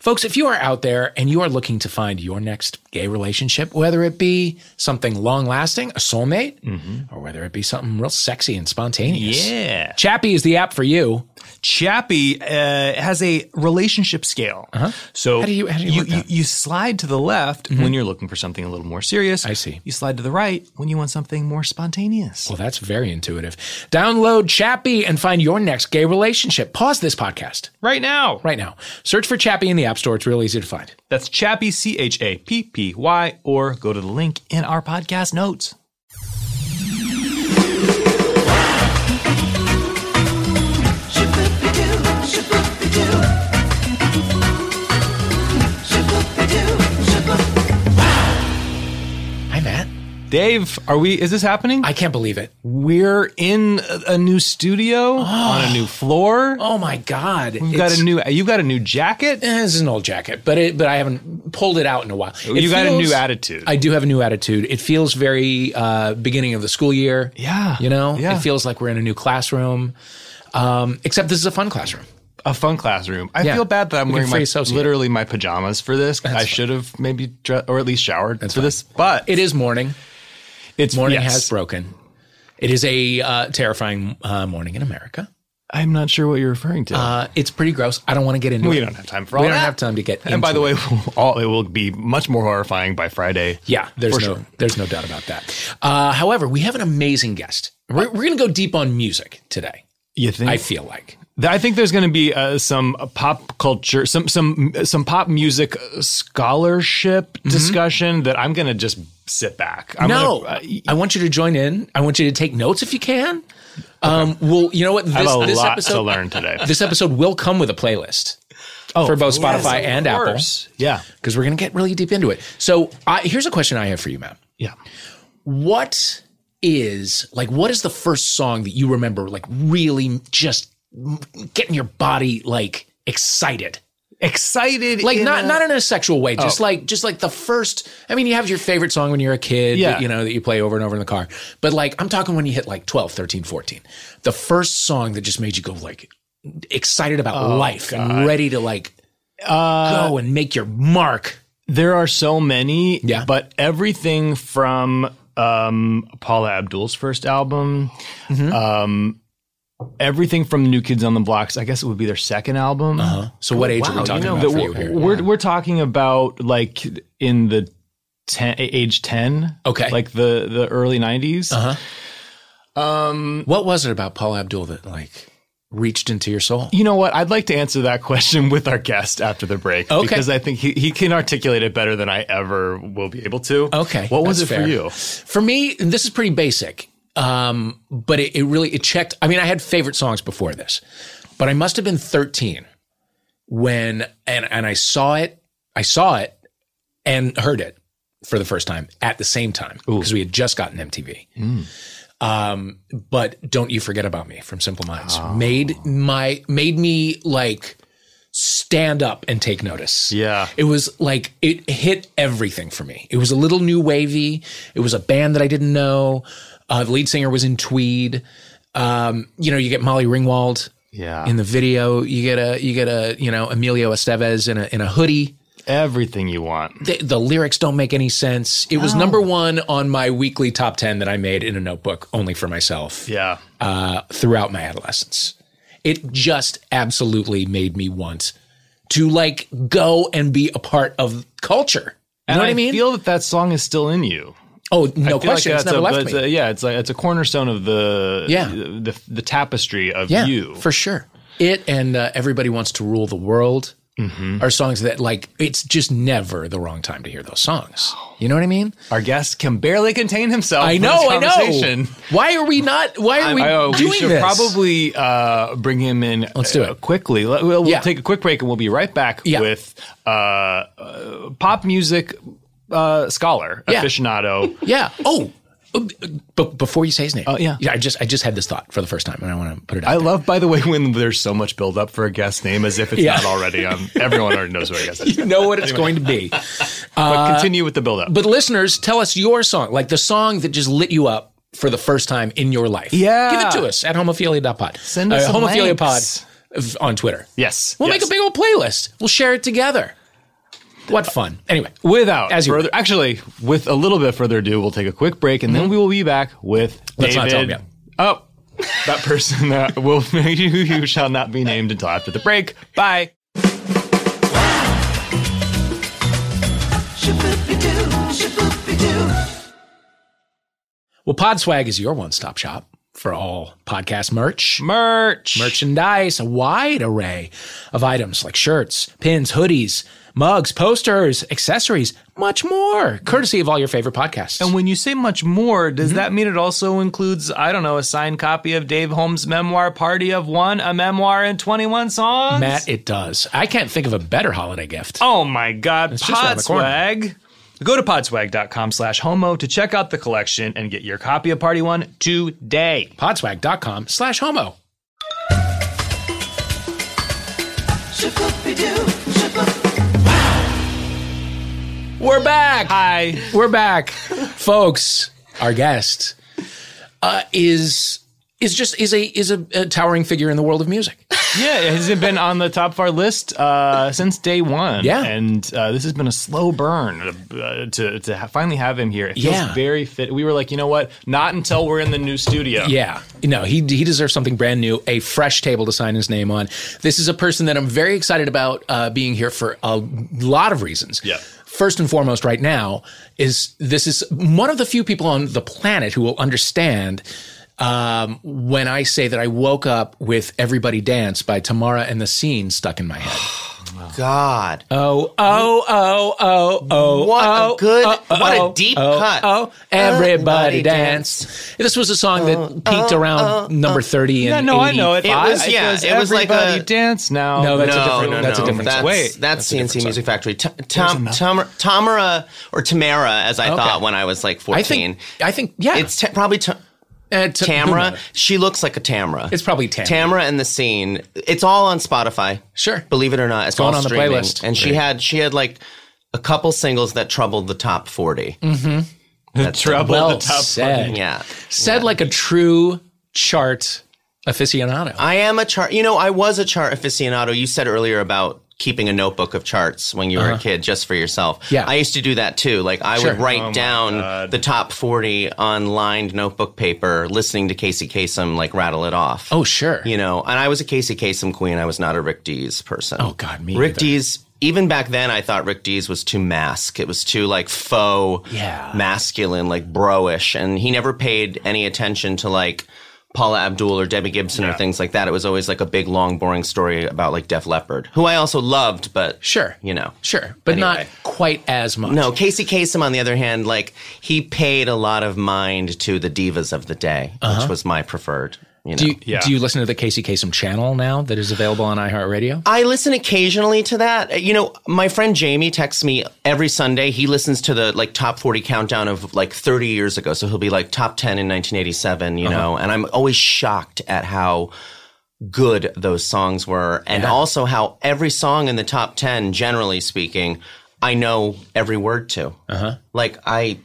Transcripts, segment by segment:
Folks, if you are out there and you are looking to find your next gay relationship, whether it be something long lasting, a soulmate, or whether it be something real sexy and spontaneous, Yeah. Chappy is the app for you. Chappy uh, has a relationship scale. So Uh-huh. How do you- how do you you? Mm-hmm. you slide to the left when you're looking for something a little more serious. I see. You slide to the right when you want something more spontaneous. Well, that's very intuitive. Download Chappy and find your next gay relationship. Pause this podcast right now. right now. Search for Chappy in the App Store. It's real easy to find. That's Chappy, C H A P P Y, or go to the link in our podcast notes. Hi, Dave, are we? Is this happening? I can't believe it. We're in a, a new studio on a new floor. Oh my God. We've got a new. You've got a new jacket. Eh, This is an old jacket, but it, but I haven't pulled it out in a while. It you got a new attitude. I do have a new attitude. It feels very uh, beginning of the school year. Yeah, you know, yeah. it feels like we're in a new classroom. Um, except this is a fun classroom. a fun classroom. I Yeah. feel bad that I'm We wearing my associate. literally my pajamas for this. I should have maybe dre- or at least showered for this, but It is morning. It's Morning yes. has broken. It is a uh, terrifying uh, morning in America. I'm not sure what you're referring to. Uh, it's pretty gross. I don't want to get into we it. don't have time for all We don't that. have time to get. And by the way, it. all it will be much more horrifying by Friday. Yeah, there's no sure. there's no doubt about that. Uh, however, we have an amazing guest. We're, we're going to go deep on music today. You think? I feel like. I think there's going to be uh, some pop culture, some some some pop music scholarship discussion that I'm going to just sit back. I'm no, gonna, uh, I want you to join in. I want you to take notes if you can. Um, well, you know what? This, I have a this lot episode, to learn today. This episode will come with a playlist for both Spotify and Apple. Yeah, because we're going to get really deep into it. So, I, here's a question I have for you, Matt. yeah. What is like? What is the first song that you remember? Like, really, just getting your body like excited. Excited, like not a- not in a sexual way just like just like the first i mean you have your favorite song when you're a kid Yeah. that, you know that you play over and over in the car but like i'm talking when you hit like 12 13 14 the first song that just made you go like excited about life and ready to like go and make your mark There are so many, Yeah. but everything from um, Paula Abdul's first album, Mm-hmm. um, everything from New Kids on the Blocks. I guess it would be their second album. so what age are we talking you know, about for you we're, here We're we're talking about like in the ten, age ten. Okay. like the the early 90s Uh-huh. what was it about paul abdul that like reached into your soul You know what? I'd like to answer that question with our guest after the break Okay. because I think he, he can articulate it better than I ever will be able to. Okay, What was that's it fair. for you? For me, and this is pretty basic, um, but it, it really it checked. I mean, I had favorite songs before this, but I must have been 13 when and and I saw it. I saw it and heard it for the first time at the same time because we had just gotten MTV. Um, but don't you forget about me from Simple Minds made my made me like stand up and take notice. Yeah. It was like it hit everything for me. It was a little new wavy. It was a band that I didn't know. Uh, the lead singer was in tweed. Um, you know, you get Molly Ringwald Yeah. in the video. You get a you get a you know Emilio Estevez in a in a hoodie. Everything you want. The, the lyrics don't make any sense. It was number one on my weekly top ten that I made in a notebook only for myself Yeah. uh, throughout my adolescence. It just absolutely made me want to like go and be a part of culture. You And know what I mean? feel that that song is still in you. Oh, no I question. it's that's never a, left it's me. a- yeah, it's like it's a cornerstone of the Yeah. the the tapestry of yeah, you. for sure. It and uh, everybody wants to rule the world Mm-hmm. are songs that like it's just never the wrong time to hear those songs. You know what I mean? Our guest can barely contain himself. I know, I know. Why are we not? Why are we I know, doing we should this? probably uh, bring him in. Let's do uh, it. quickly. We'll, we'll Yeah. take a quick break and we'll be right back Yeah. with uh, uh, pop music uh, scholar Yeah. aficionado. Yeah. Oh, but before you say his name, Oh, yeah. yeah, I just I just had this thought for the first time, and I want to put it out. I there. love, by the way, when there's so much build up for a guest name as if it's Yeah. not already. Um, everyone already knows who our guest you know what it's going to be. but continue with the build up. But listeners, tell us your song, like the song that just lit you up for the first time in your life. Yeah. Give it to us at homophilia.pod. Send us uh, some homophilia pod on Twitter. Yes. We'll yes. make a big old playlist. We'll share it together. What fun. Anyway, Without As further, actually, with a little bit further ado, we'll take a quick break and then we will be back with Mm-hmm. Let's not David. tell 'em Oh, that person that will you, you shall not be named until after the break. Bye. well, Podswag is your one stop shop for all podcast merch. Merch. merchandise, a wide array of items like shirts, pins, hoodies, mugs, posters, accessories, much more, courtesy of all your favorite podcasts. And when you say much more, Mm-hmm. does that mean it also includes, I don't know, a signed copy of Dave Holmes' memoir, Party of One, a memoir in 21 songs? Matt, it does. I can't think of a better holiday gift. Oh my God, just around the. Podswag. Go to podswag.com slash homo to check out the collection and get your copy of Party One today. Podswag.com slash homo. We're back. Hi. We're back. Folks, our guest uh, is is just is a is a, a towering figure in the world of music. Yeah, hasn't been on the top of our list uh, since day one. Yeah. and uh, this has been a slow burn uh, to to ha- finally have him here. It feels Yeah. very fit. We were like, you know what? Not until we're in the new studio. Yeah, no, he he deserves something brand new, a fresh table to sign his name on. This is a person that I'm very excited about uh, being here for a lot of reasons. Yeah. First and foremost, right now is this is one of the few people on the planet who will understand um, when I say that I woke up with "Everybody Dance" by Tamara and the Seen stuck in my head. God. Oh, oh, oh, oh, oh. What oh, a good, oh, what oh, a deep oh, cut. Oh, everybody Everybody dance. This was a song that uh, peaked uh, around uh, number 30 Yeah, no, I know it. It was- yeah, it was like everybody a- dance now. No, that's a different- no, that's a no. different That's, song. Wait, that's, a C+C Music Factory. T- Tom, Tom, Tamara or Tamara, as I thought when I was like 14. I think, I think, yeah. it's t- probably t- uh, t- Tamara. She looks like a Tamara. It's probably Tamara. Tamara and the scene. It's all on Spotify. Sure. Believe it or not, it's going all on the streaming. playlist. And she had she had like a couple singles that troubled the top 40 Trouble Well the top said. Yeah. Said like a true chart aficionado. I am a chart. You know, I was a chart aficionado. You said earlier about keeping a notebook of charts when you were a kid just for yourself. Uh-huh. Yeah. I used to do that too. Like I Sure. would write Oh down the top 40 on lined notebook paper, listening to Casey Kasem like rattle it off. oh, sure. You know, and I was a Casey Kasem queen. I was not a Rick Dees person. Oh, God, me Rick either. Dees, even back then, I thought Rick Dees was too mask. It was too like faux, Yeah. masculine, like broish, and he never paid any attention to like Paula Abdul or Debbie Gibson or things like that. It was always like a big, long, boring story about like Def Leppard, who I also loved, but Sure. you know, Sure. But not quite as much. no, Casey Kasem, on the other hand, like he paid a lot of mind to the divas of the day, which uh-huh. was my preferred. You know, Uh-huh. Do you, Yeah. do you listen to the Casey Kasem channel now that is available on iHeartRadio? I listen occasionally to that. You know, my friend Jamie texts me every Sunday. He listens to the like top 40 countdown of like 30 years ago. So he'll be like top 10 in 1987, you know, and I'm always shocked at how good those songs were and also how every song in the top 10 generally speaking I know every word to. Uh-huh. Like I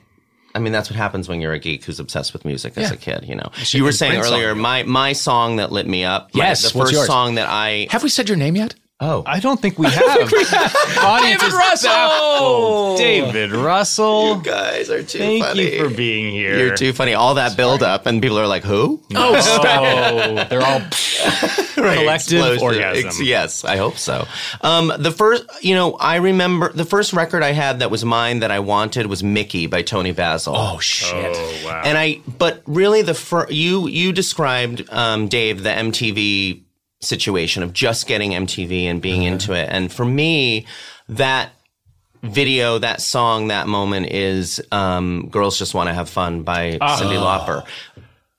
I mean, that's what happens when you're a geek who's obsessed with music as a kid. You know, you were saying earlier, song. my my song that lit me up. my- Yes, the what's first yours? song that I Have we said your name yet? Oh I don't think we have. Audience David Russell! baffled. David Russell. You guys are too Thank funny. you for being here. You're too funny. All that build up, and people are like, "Who?" Oh, stop. Oh, they're all collective Explosion. orgasm. Ex- yes, I hope so. Um, the first, you know, I remember the first record I had that was mine that I wanted was Mickey by Toni Basil. Oh, shit. Oh wow. And I, but really, the fir- you you described um, Dave the MTV situation of just getting MTV and being into it, and for me, that video, that song, that moment is um, "Girls Just Want to Have Fun" by Cyndi Lauper.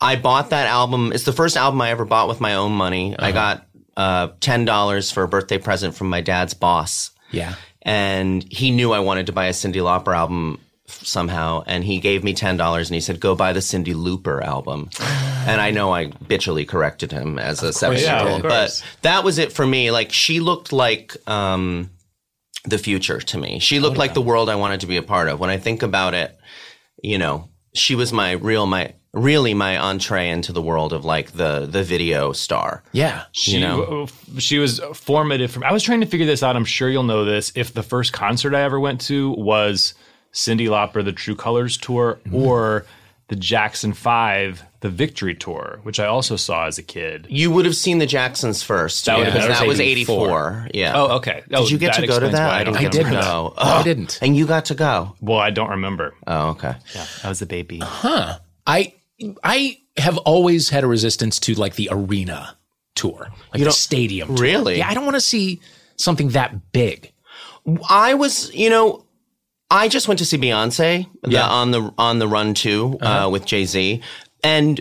I bought that album. It's the first album I ever bought with my own money. I got uh, ten dollars for a birthday present from my dad's boss Yeah. and he knew I wanted to buy a Cyndi Lauper album somehow, and he gave me ten dollars, and he said, "Go buy the Cindy Looper album." and I know I bitchily corrected him as a seven year yeah, old, of but that was it for me. Like she looked like um, the future to me. She looked like the world I wanted to be a part of. When I think about it, you know, she was my real my really my entree into the world of like the the video star. Yeah. She, You know? she was formative from. I was trying to figure this out. I'm sure you'll know this. If the first concert I ever went to was Cyndi Lauper, the True Colors tour, Mm-hmm. or the Jackson Five, the Victory tour, which I also saw as a kid. You would have seen the Jacksons first. That would have because that was 84. 84. Yeah. Oh, okay. Oh, Did you get to go to that? I didn't I didn't. go. No, I didn't. And you got to go. Well, I don't remember. Oh, okay. Yeah, I was a baby. Huh. I I have always had a resistance to like the arena tour, like the stadium. Tour. Really? Yeah, I don't want to see something that big. I was, you know, I just went to see Beyonce the, Yeah. on the on the run too uh, with Jay Z, and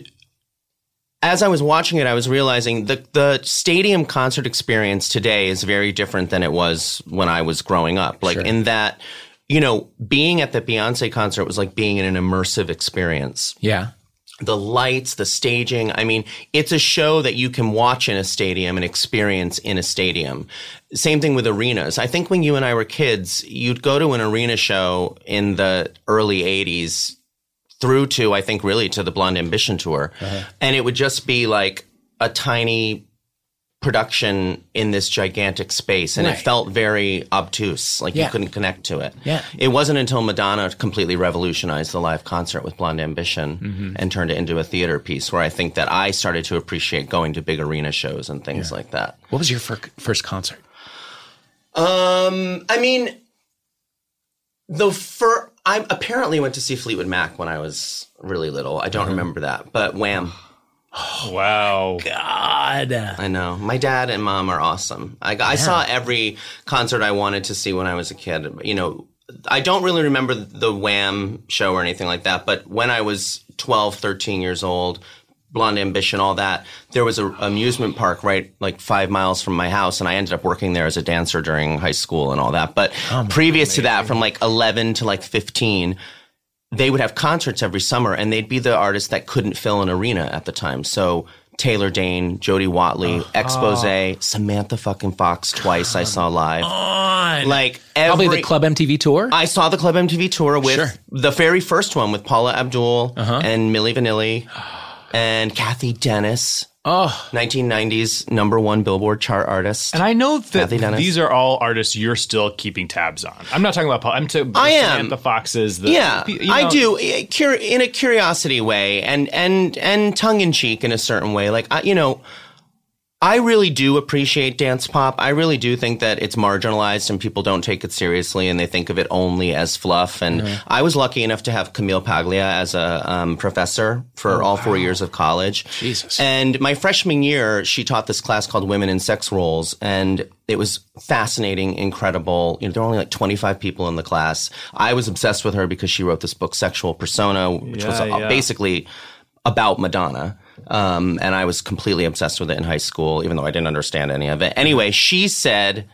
as I was watching it, I was realizing the the stadium concert experience today is very different than it was when I was growing up. Like in that, you know, being at the Beyonce concert was like being in an immersive experience Yeah. The lights, the staging. I mean, it's a show that you can watch in a stadium and experience in a stadium. Same thing with arenas. I think when you and I were kids, you'd go to an arena show in the early 80s through to, I think, really to the Blonde Ambition tour. Uh-huh. And it would just be like a tiny production in this gigantic space and Right. it felt very obtuse like Yeah. you couldn't connect to it Yeah. it wasn't until Madonna completely revolutionized the live concert with Blonde Ambition Mm-hmm. and turned it into a theater piece where I think that I started to appreciate going to big arena shows and things like that. What was your fir- first concert? Um, I mean, the fir- I apparently went to see Fleetwood Mac when I was really little. I don't Mm-hmm. remember that, but Wham. Wow. God. I know. My dad and mom are awesome. I, I saw every concert I wanted to see when I was a kid. You know, I don't really remember the Wham show or anything like that, but when I was 12, 13 years old, Blonde Ambition, all that, there was an amusement park right like five miles from my house, and I ended up working there as a dancer during high school and all that. But previous to that, from like 11 to like 15, they would have concerts every summer and they'd be the artists that couldn't fill an arena at the time. So Taylor Dayne, Jody Watley, Expose, oh. Samantha fucking Fox twice I saw live. On. Like every Probably the Club MTV tour. I saw the Club MTV tour with Sure. the very first one with Paula Abdul uh-huh. and Milli Vanilli and Cathy Dennis, oh, 1990s number one Billboard chart artist. And I know that these are all artists you're still keeping tabs on. I'm not talking about Paul. I'm talking I am. the Foxes. The, Yeah, you I do eh, in a curiosity way, and and and tongue in cheek in a certain way. Like I, you know, I really do appreciate dance pop. I really do think that it's marginalized and people don't take it seriously, and they think of it only as fluff. And I was lucky enough to have Camille Paglia as a um, professor for all four years of college. Jesus. And my freshman year, she taught this class called Women in Sex Roles, and it was fascinating, incredible. You know, there were only like 25 people in the class. I was obsessed with her because she wrote this book, Sexual Persona, which was Yeah, uh, yeah. basically about Madonna. Um, and I was completely obsessed with it in high school, even though I didn't understand any of it. Anyway, she said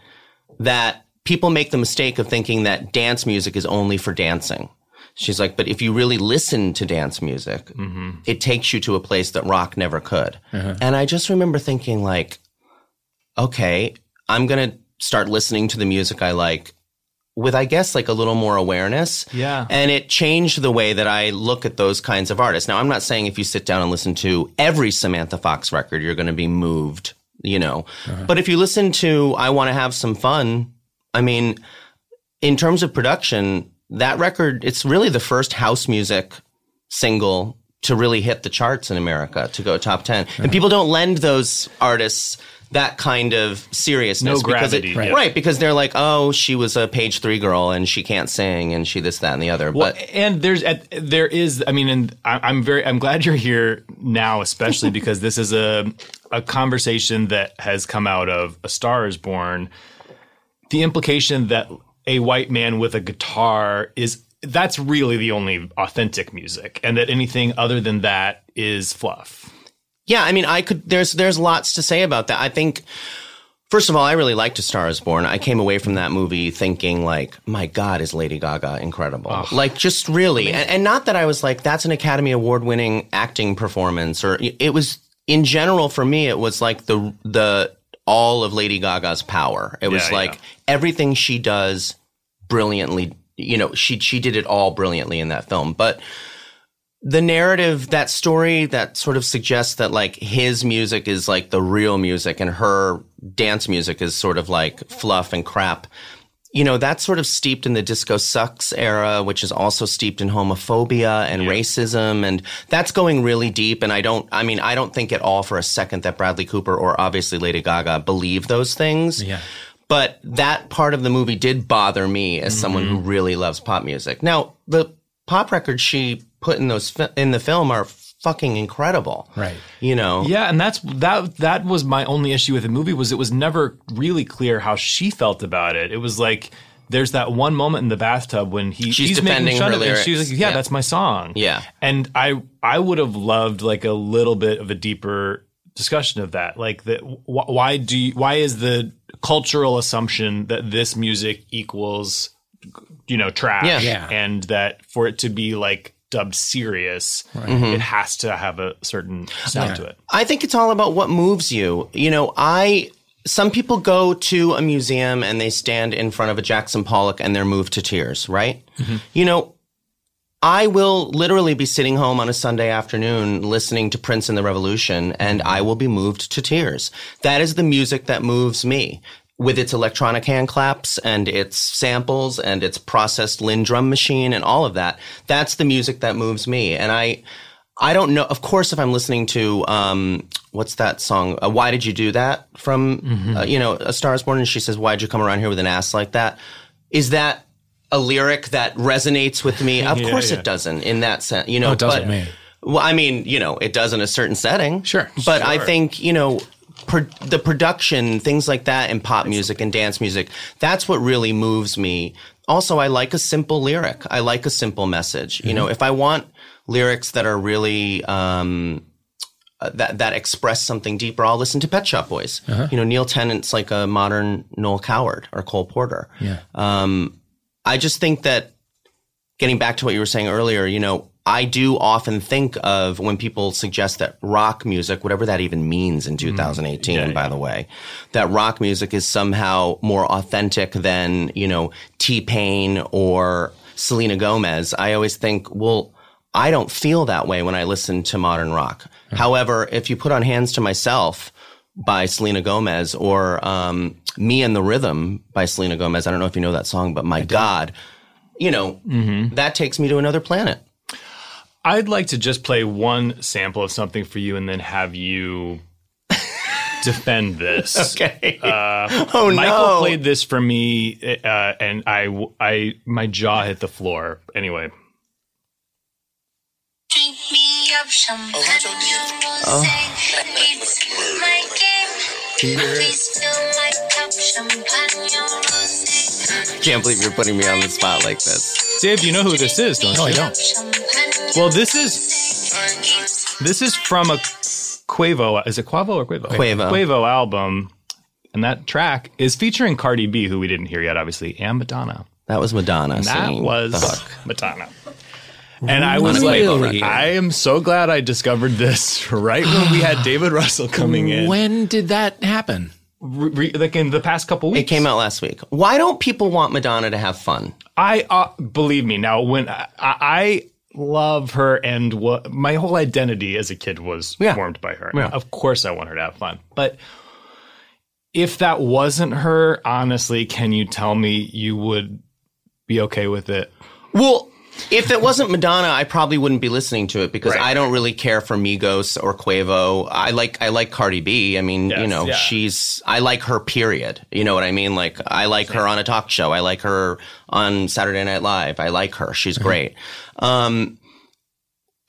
that people make the mistake of thinking that dance music is only for dancing. She's like, but if you really listen to dance music, it takes you to a place that rock never could. And I just remember thinking, like, okay, I'm going to start listening to the music I like with, I guess, like a little more awareness. Yeah. And it changed the way that I look at those kinds of artists. Now, I'm not saying if you sit down and listen to every Samantha Fox record, you're going to be moved, you know. Uh-huh. But if you listen to I Want to Have Some Fun, I mean, in terms of production, that record, it's really the first house music single to really hit the charts in America to go top 10. And uh-huh. people don't lend those artists that kind of seriousness No because it, gravity, right. yeah. because they're like, oh, she was a page three girl and she can't sing and she this, that, and the other. Well, but and there's at, there is. I mean, and I- I'm very. I'm glad you're here now, especially because this is a a conversation that has come out of A Star Is Born. The implication that a white man with a guitar is that's really the only authentic music, and that anything other than that is fluff. Yeah, I mean, I could. There's there's lots to say about that. I think. First of all, I really liked A Star Is Born. I came away from that movie thinking, like, my God, is Lady Gaga incredible? Like, just really, and, and not that I was like, that's an Academy Award winning acting performance, or it was in general for me. It was like the the all of Lady Gaga's power. It was Yeah, like yeah. everything she does brilliantly. You know, she she did it all brilliantly in that film, but the narrative, that story that sort of suggests that like his music is like the real music and her dance music is sort of like fluff and crap. You know, that's sort of steeped in the disco sucks era, which is also steeped in homophobia and racism. And that's going really deep. And I don't, I mean, I don't think at all for a second that Bradley Cooper or obviously Lady Gaga believe those things. Yeah. But that part of the movie did bother me as mm-hmm. someone who really loves pop music. Now, the pop record she put in those fi- in the film are fucking incredible. Right. You know. Yeah, and that's that that was my only issue with the movie was it was never really clear how she felt about it. It was like there's that one moment in the bathtub when he She's he's defending making fun her of it. and She's like, "Yeah, Yeah. that's my song." Yeah. and I I would have loved like a little bit of a deeper discussion of that. Like that, wh- why do you, why is the cultural assumption that this music equals you know trash Yeah. Yeah. and that for it to be like dubbed serious mm-hmm. it has to have a certain sound to it I think it's all about what moves you. You know, I some people go to a museum and they stand in front of a Jackson Pollock and they're moved to tears, right? Mm-hmm. You know, I will literally be sitting home on a Sunday afternoon listening to Prince and the Revolution and I will be moved to tears. That is the music that moves me. With its electronic hand claps and its samples and its processed Linn drum machine and all of that, that's the music that moves me. And I, I don't know. Of course, if I'm listening to um, what's that song? Uh, Why did you do that? From uh, you know, A Star Is Born, and she says, "Why'd you come around here with an ass like that?" Is that a lyric that resonates with me? Of course, yeah. it doesn't. In that sense, you know, it does but, with me. Well, I mean, you know, it does in a certain setting. Sure. but I think you know. Pro- the production, things like that in pop music and dance music, that's what really moves me. Also, I like a simple lyric. I like a simple message. You know, if I want lyrics that are really um, uh, that that express something deeper, I'll listen to Pet Shop Boys. You know, Neil Tennant's like a modern Noel Coward or Cole Porter. Yeah. Um, I just think that getting back to what you were saying earlier, you know, I do often think of when people suggest that rock music, whatever that even means in hmm. 2018, by the way, that rock music is somehow more authentic than, you know, T-Pain or Selena Gomez. I always think, well, I don't feel that way when I listen to modern rock. Hmm. However, if you put on Hands to Myself by Selena Gomez or um, Me and the Rhythm by Selena Gomez, I don't know if you know that song, but my God, you know, mm-hmm. that takes me to another planet. I'd like to just play one sample of something for you and then have you defend this. Okay. oh Michael no. Michael played this for me, uh, and I, I, my jaw hit the floor. Anyway, Drink me up champagne rosé. It's my game. Please fill my cup champagne rosé. Can't believe you're putting me on the spot like this. Dave, you know who this is, don't you? No, I don't. Champagne Well, this is this is from a Quavo. Is it Quavo or Quavo? Quavo. Quavo album, and that track is featuring Cardi B, who we didn't hear yet, obviously, and Madonna. That was Madonna That was the hook. Madonna. And I was like, I am so glad I discovered this right when we had David Russell coming in. When did that happen? Re- re- like in the past couple weeks. It came out last week. Why don't people want Madonna to have fun? I uh, believe me now. When I, I love her, and what my whole identity as a kid was Yeah. formed by her. Yeah. Of course, I want her to have fun. But if that wasn't her, honestly, can you tell me you would be okay with it? Well, if it wasn't Madonna, I probably wouldn't be listening to it because Right. I don't really care for Migos or Quavo. I like I like Cardi B. I mean, you know, yeah. she's I like her. Period. You know what I mean? Like I like her on a talk show. I like her on Saturday Night Live. I like her. She's great. Um,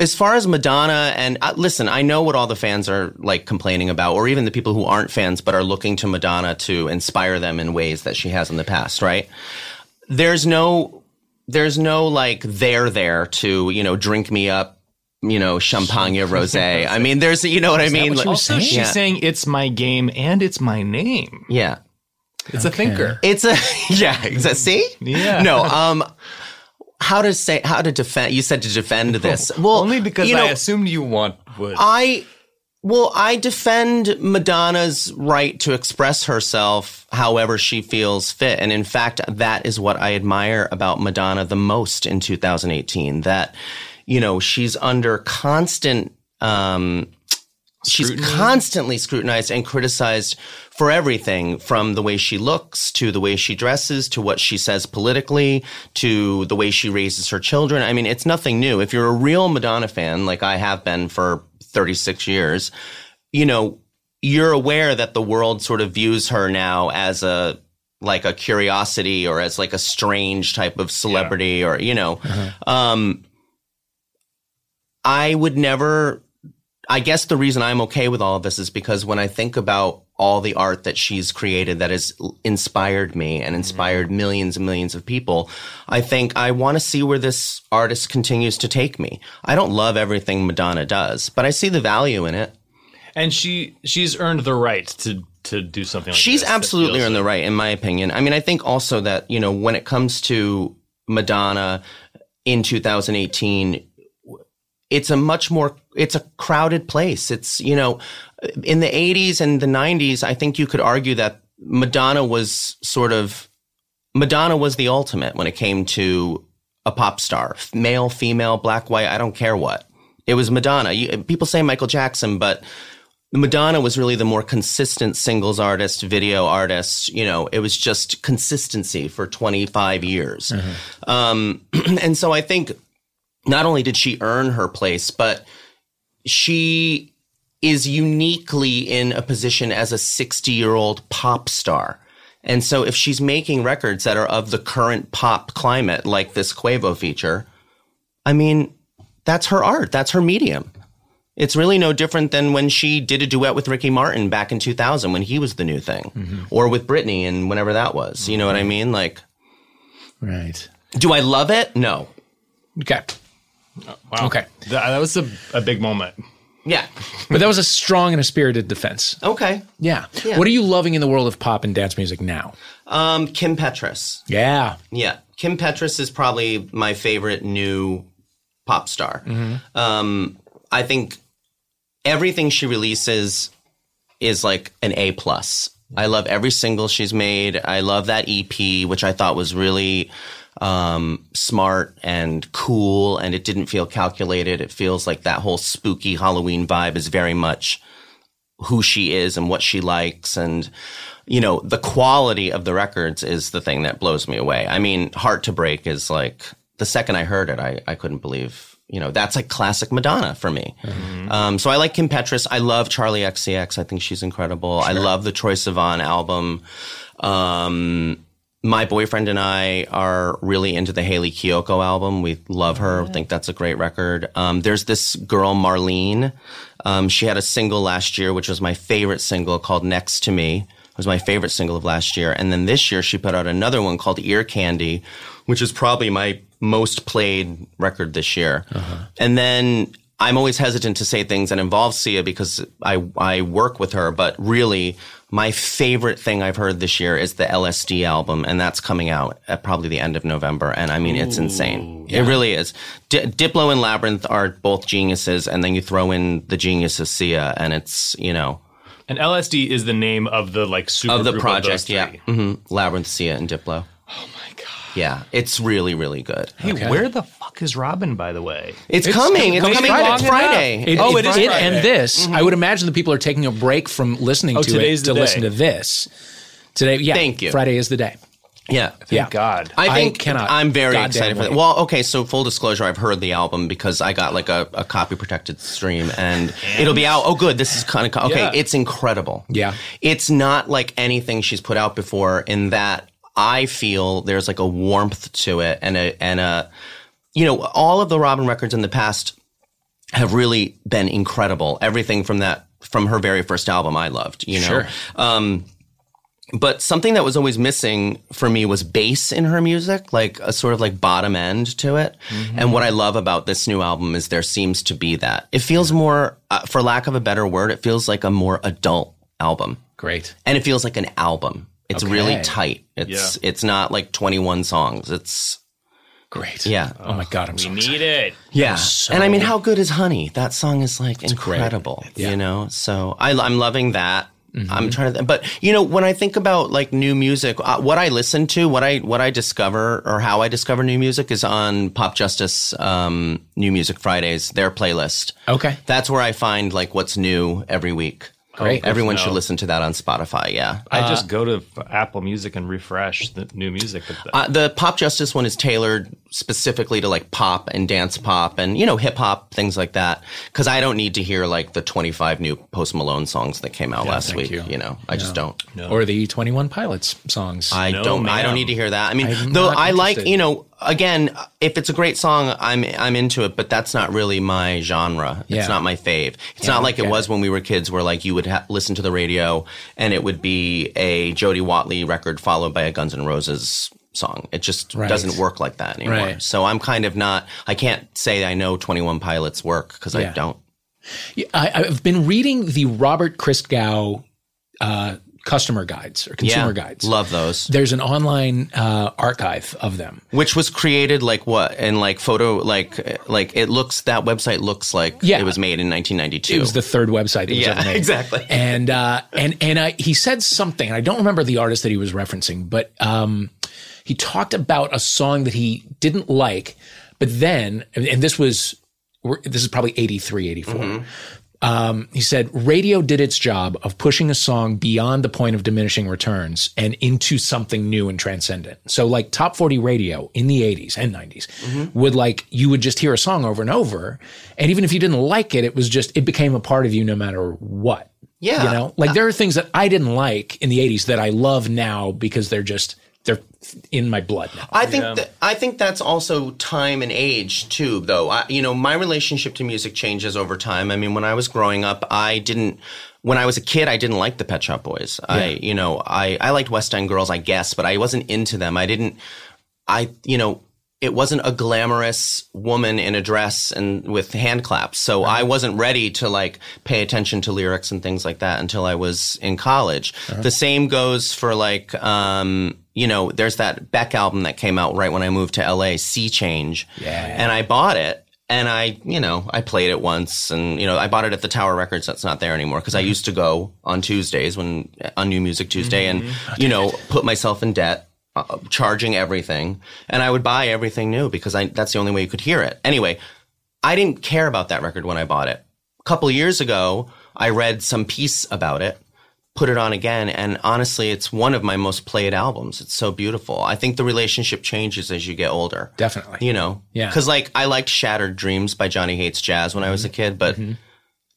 as far as Madonna and uh, listen, I know what all the fans are like complaining about, or even the people who aren't fans but are looking to Madonna to inspire them in ways that she has in the past. Right? There's no there's no like there there to you know drink me up you know champagne rosé i mean there's you know what i mean what Like- Also, saying? she's Yeah. saying it's my game and it's my name. yeah It's a thinker. it's a yeah is that see Yeah. no um how to say how to defend you said to defend this well Only because you know, I assumed you want would. I well, I defend Madonna's right to express herself however she feels fit. And in fact, that is what I admire about Madonna the most in 2018. That you know, she's under constant, um, she's constantly scrutinized and criticized for everything from the way she looks to the way she dresses to what she says politically to the way she raises her children. I mean, it's nothing new. If you're a real Madonna fan, like I have been for 36 years, you know, you're aware that the world sort of views her now as a like a curiosity or as like a strange type of celebrity or you know. Um i would never i guess the reason i'm okay with all of this is because when i think about all the art that she's created that has inspired me and mm-hmm. inspired millions and millions of people i think i want to see where this artist continues to take me. I don't love everything madonna does but i see the value in it. And she she's earned the right to to do something like She's absolutely earned in the right, in my opinion. I mean, I think also that, you know, when it comes to Madonna in 2018, it's a much more, it's a crowded place. It's, you know, in the 80s and the 90s, I think you could argue that Madonna was sort of, Madonna was the ultimate when it came to a pop star, male, female, black, white, I don't care what. It was Madonna. You, people say Michael Jackson, but Madonna was really the more consistent singles artist, video artist. You know, it was just consistency for 25 years. Um, and so I think not only did she earn her place, but she is uniquely in a position as a 60 year old pop star. And so if she's making records that are of the current pop climate, like this Quavo feature, I mean, that's her art. That's her medium. It's really no different than when she did a duet with Ricky Martin back in 2000 when he was the new thing, mm-hmm. or with Britney and whenever that was. You know what I mm-hmm. mean? Like, Right. do I love it? No. Okay. Uh, wow. Okay. That, that was a, a big moment. Yeah. But that was a strong and a spirited defense. Okay. Yeah. Yeah. What are you loving in the world of pop and dance music now? Um, Kim Petras. Yeah. Yeah. Kim Petras is probably my favorite new pop star. Um, I think everything she releases is like an A plus. I love every single she's made. I love that EP, which I thought was really um, smart and cool, and it didn't feel calculated. It feels like that whole spooky Halloween vibe is very much who she is and what she likes. And you know the quality of the records is the thing that blows me away. I mean heart to break is like the second i heard it i, I couldn't believe you know that's like classic madonna for me. Um, so i like kim petras. I love charli xcx i think she's incredible. I love the troye sivan album. Um, my boyfriend and I are really into the Hayley Kiyoko album. We love her. Think that's a great record. Um, there's this girl Marlene. Um, she had a single last year, which was my favorite single, called "Next to Me." It was my favorite single of last year. And then this year, she put out another one called "Ear Candy," which is probably my most played record this year. And then I'm always hesitant to say things that involve Sia because I I work with her, but really my favorite thing I've heard this year is the LSD album, and that's coming out at probably the end of November. And I mean, it's insane. It really is. Di- Diplo and Labrinth are both geniuses, and then you throw in the genius of Sia, and it's you know And LSD is the name of the like super of the group project. those yeah, three. hmm Labrinth, Sia, and Diplo. Oh my god. Yeah, it's really really good. Hey, Okay. where the fuck is Robyn? By the way, It's, It's coming. It's coming coming Friday. next Friday. It- Oh, it it is it and this. Mm-hmm. I would imagine the people are taking a break from listening Oh, to today's it the to listen to this. Today, yeah. Thank you. Friday is the day. yeah. yeah. God. I I think cannot I'm very goddamn excited for that. wait. Well, okay, so full disclosure, I've heard the album because I got like a, a copy protected stream and, it'll be out. Oh, good. This is kind of, okay, Yeah. it's incredible. Yeah. It's not like anything she's put out before in that I feel there's like a warmth to it and a, and a, you know, all of the Robyn records in the past have really been incredible. Everything from that, from her very first album, I loved, you know? Sure. Um, but something that was always missing for me was bass in her music, like a sort of like bottom end to it. And what I love about this new album is there seems to be that. It feels more, uh, for lack of a better word, it feels like a more adult album. Great. And it feels like an album. It's really tight. It's Yeah. it's not like 21 songs. It's Great. yeah. Oh my God, I'm so we excited. need it. Yeah. so- and I mean, how good is Honey? That song is like great. incredible, Yeah. you know? So I, I'm loving that. I'm trying to, but you know, when I think about like new music, uh, what I listen to, what I what I discover, or how I discover new music is on Popjustice um, New Music Fridays, their playlist. Okay. That's where I find like what's new every week. Great. Everyone No. should listen to that on Spotify. Yeah. I just go to Apple Music and refresh the new music. The, Uh, the Popjustice one is tailored specifically to like pop and dance pop and you know hip hop things like that. Because I don't need to hear like the 25 new Post Malone songs that came out last week. you. You. know, I just don't. No. Or the Twenty One Pilots songs. I No, don't. I don't need to hear that. I mean, I'm though not I like you know. Again, if it's a great song, I'm I'm into it. But that's not really my genre. Yeah. It's not my fave. It's Yeah, not like it was when we were kids, where like you would ha- listen to the radio and it would be a Jody Watley record followed by a Guns N' Roses song. It just Right. doesn't work like that anymore. Right. So I'm kind of not. I can't say I know Twenty One Pilots work because Yeah. I don't. I, I've been reading the Robert Christgau uh, customer guides or consumer Yeah, guides. love those. There's an online uh, archive of them. Which was created like what and like photo like like it looks that website looks like Yeah. it was made in 1992. It was the third website that was Yeah, ever made. exactly. And uh, and and I, he said something. I don't remember the artist that he was referencing, but um, he talked about a song that he didn't like. But then, and, and this was this is probably 83, 84. Mm-hmm. Um, he said radio did its job of pushing a song beyond the point of diminishing returns and into something new and transcendent. So, like top 40 radio in the 80s and 90s Mm-hmm. would like, you would just hear a song over and over. And even if you didn't like it, it was just, it became a part of you no matter what. Yeah. You know, like there are things that I didn't like in the 80s that I love now because they're just, in my blood now. I think that, I think that's also time and age too, though. I, you know, my relationship to music changes over time. I mean, when I was growing up, I didn't. When I was a kid, I didn't like the Pet Shop Boys. I, you know, I I liked West End Girls, I guess, but I wasn't into them. I didn't. I, you know, it wasn't a glamorous woman in a dress and with hand claps. So I wasn't ready to like pay attention to lyrics and things like that until I was in college. The same goes for like, um, you know, there's that Beck album that came out right when I moved to LA, Sea Change. Yeah. And I bought it. And I, you know, I played it once and, you know, I bought it at the Tower Records. That's not there anymore because I mm-hmm. used to go on Tuesdays when, uh, on New Music Tuesday and, mm-hmm. you know, put myself in debt uh, charging everything, and I would buy everything new because I that's the only way you could hear it. Anyway, I didn't care about that record when I bought it. A couple years ago, I read some piece about it, put it on again, and honestly, it's one of my most played albums. It's so beautiful. I think the relationship changes as you get older. Definitely. You know, Yeah. Because like I liked Shattered Dreams by Johnny Hates Jazz when I was a mm-hmm. kid, but. Mm-hmm.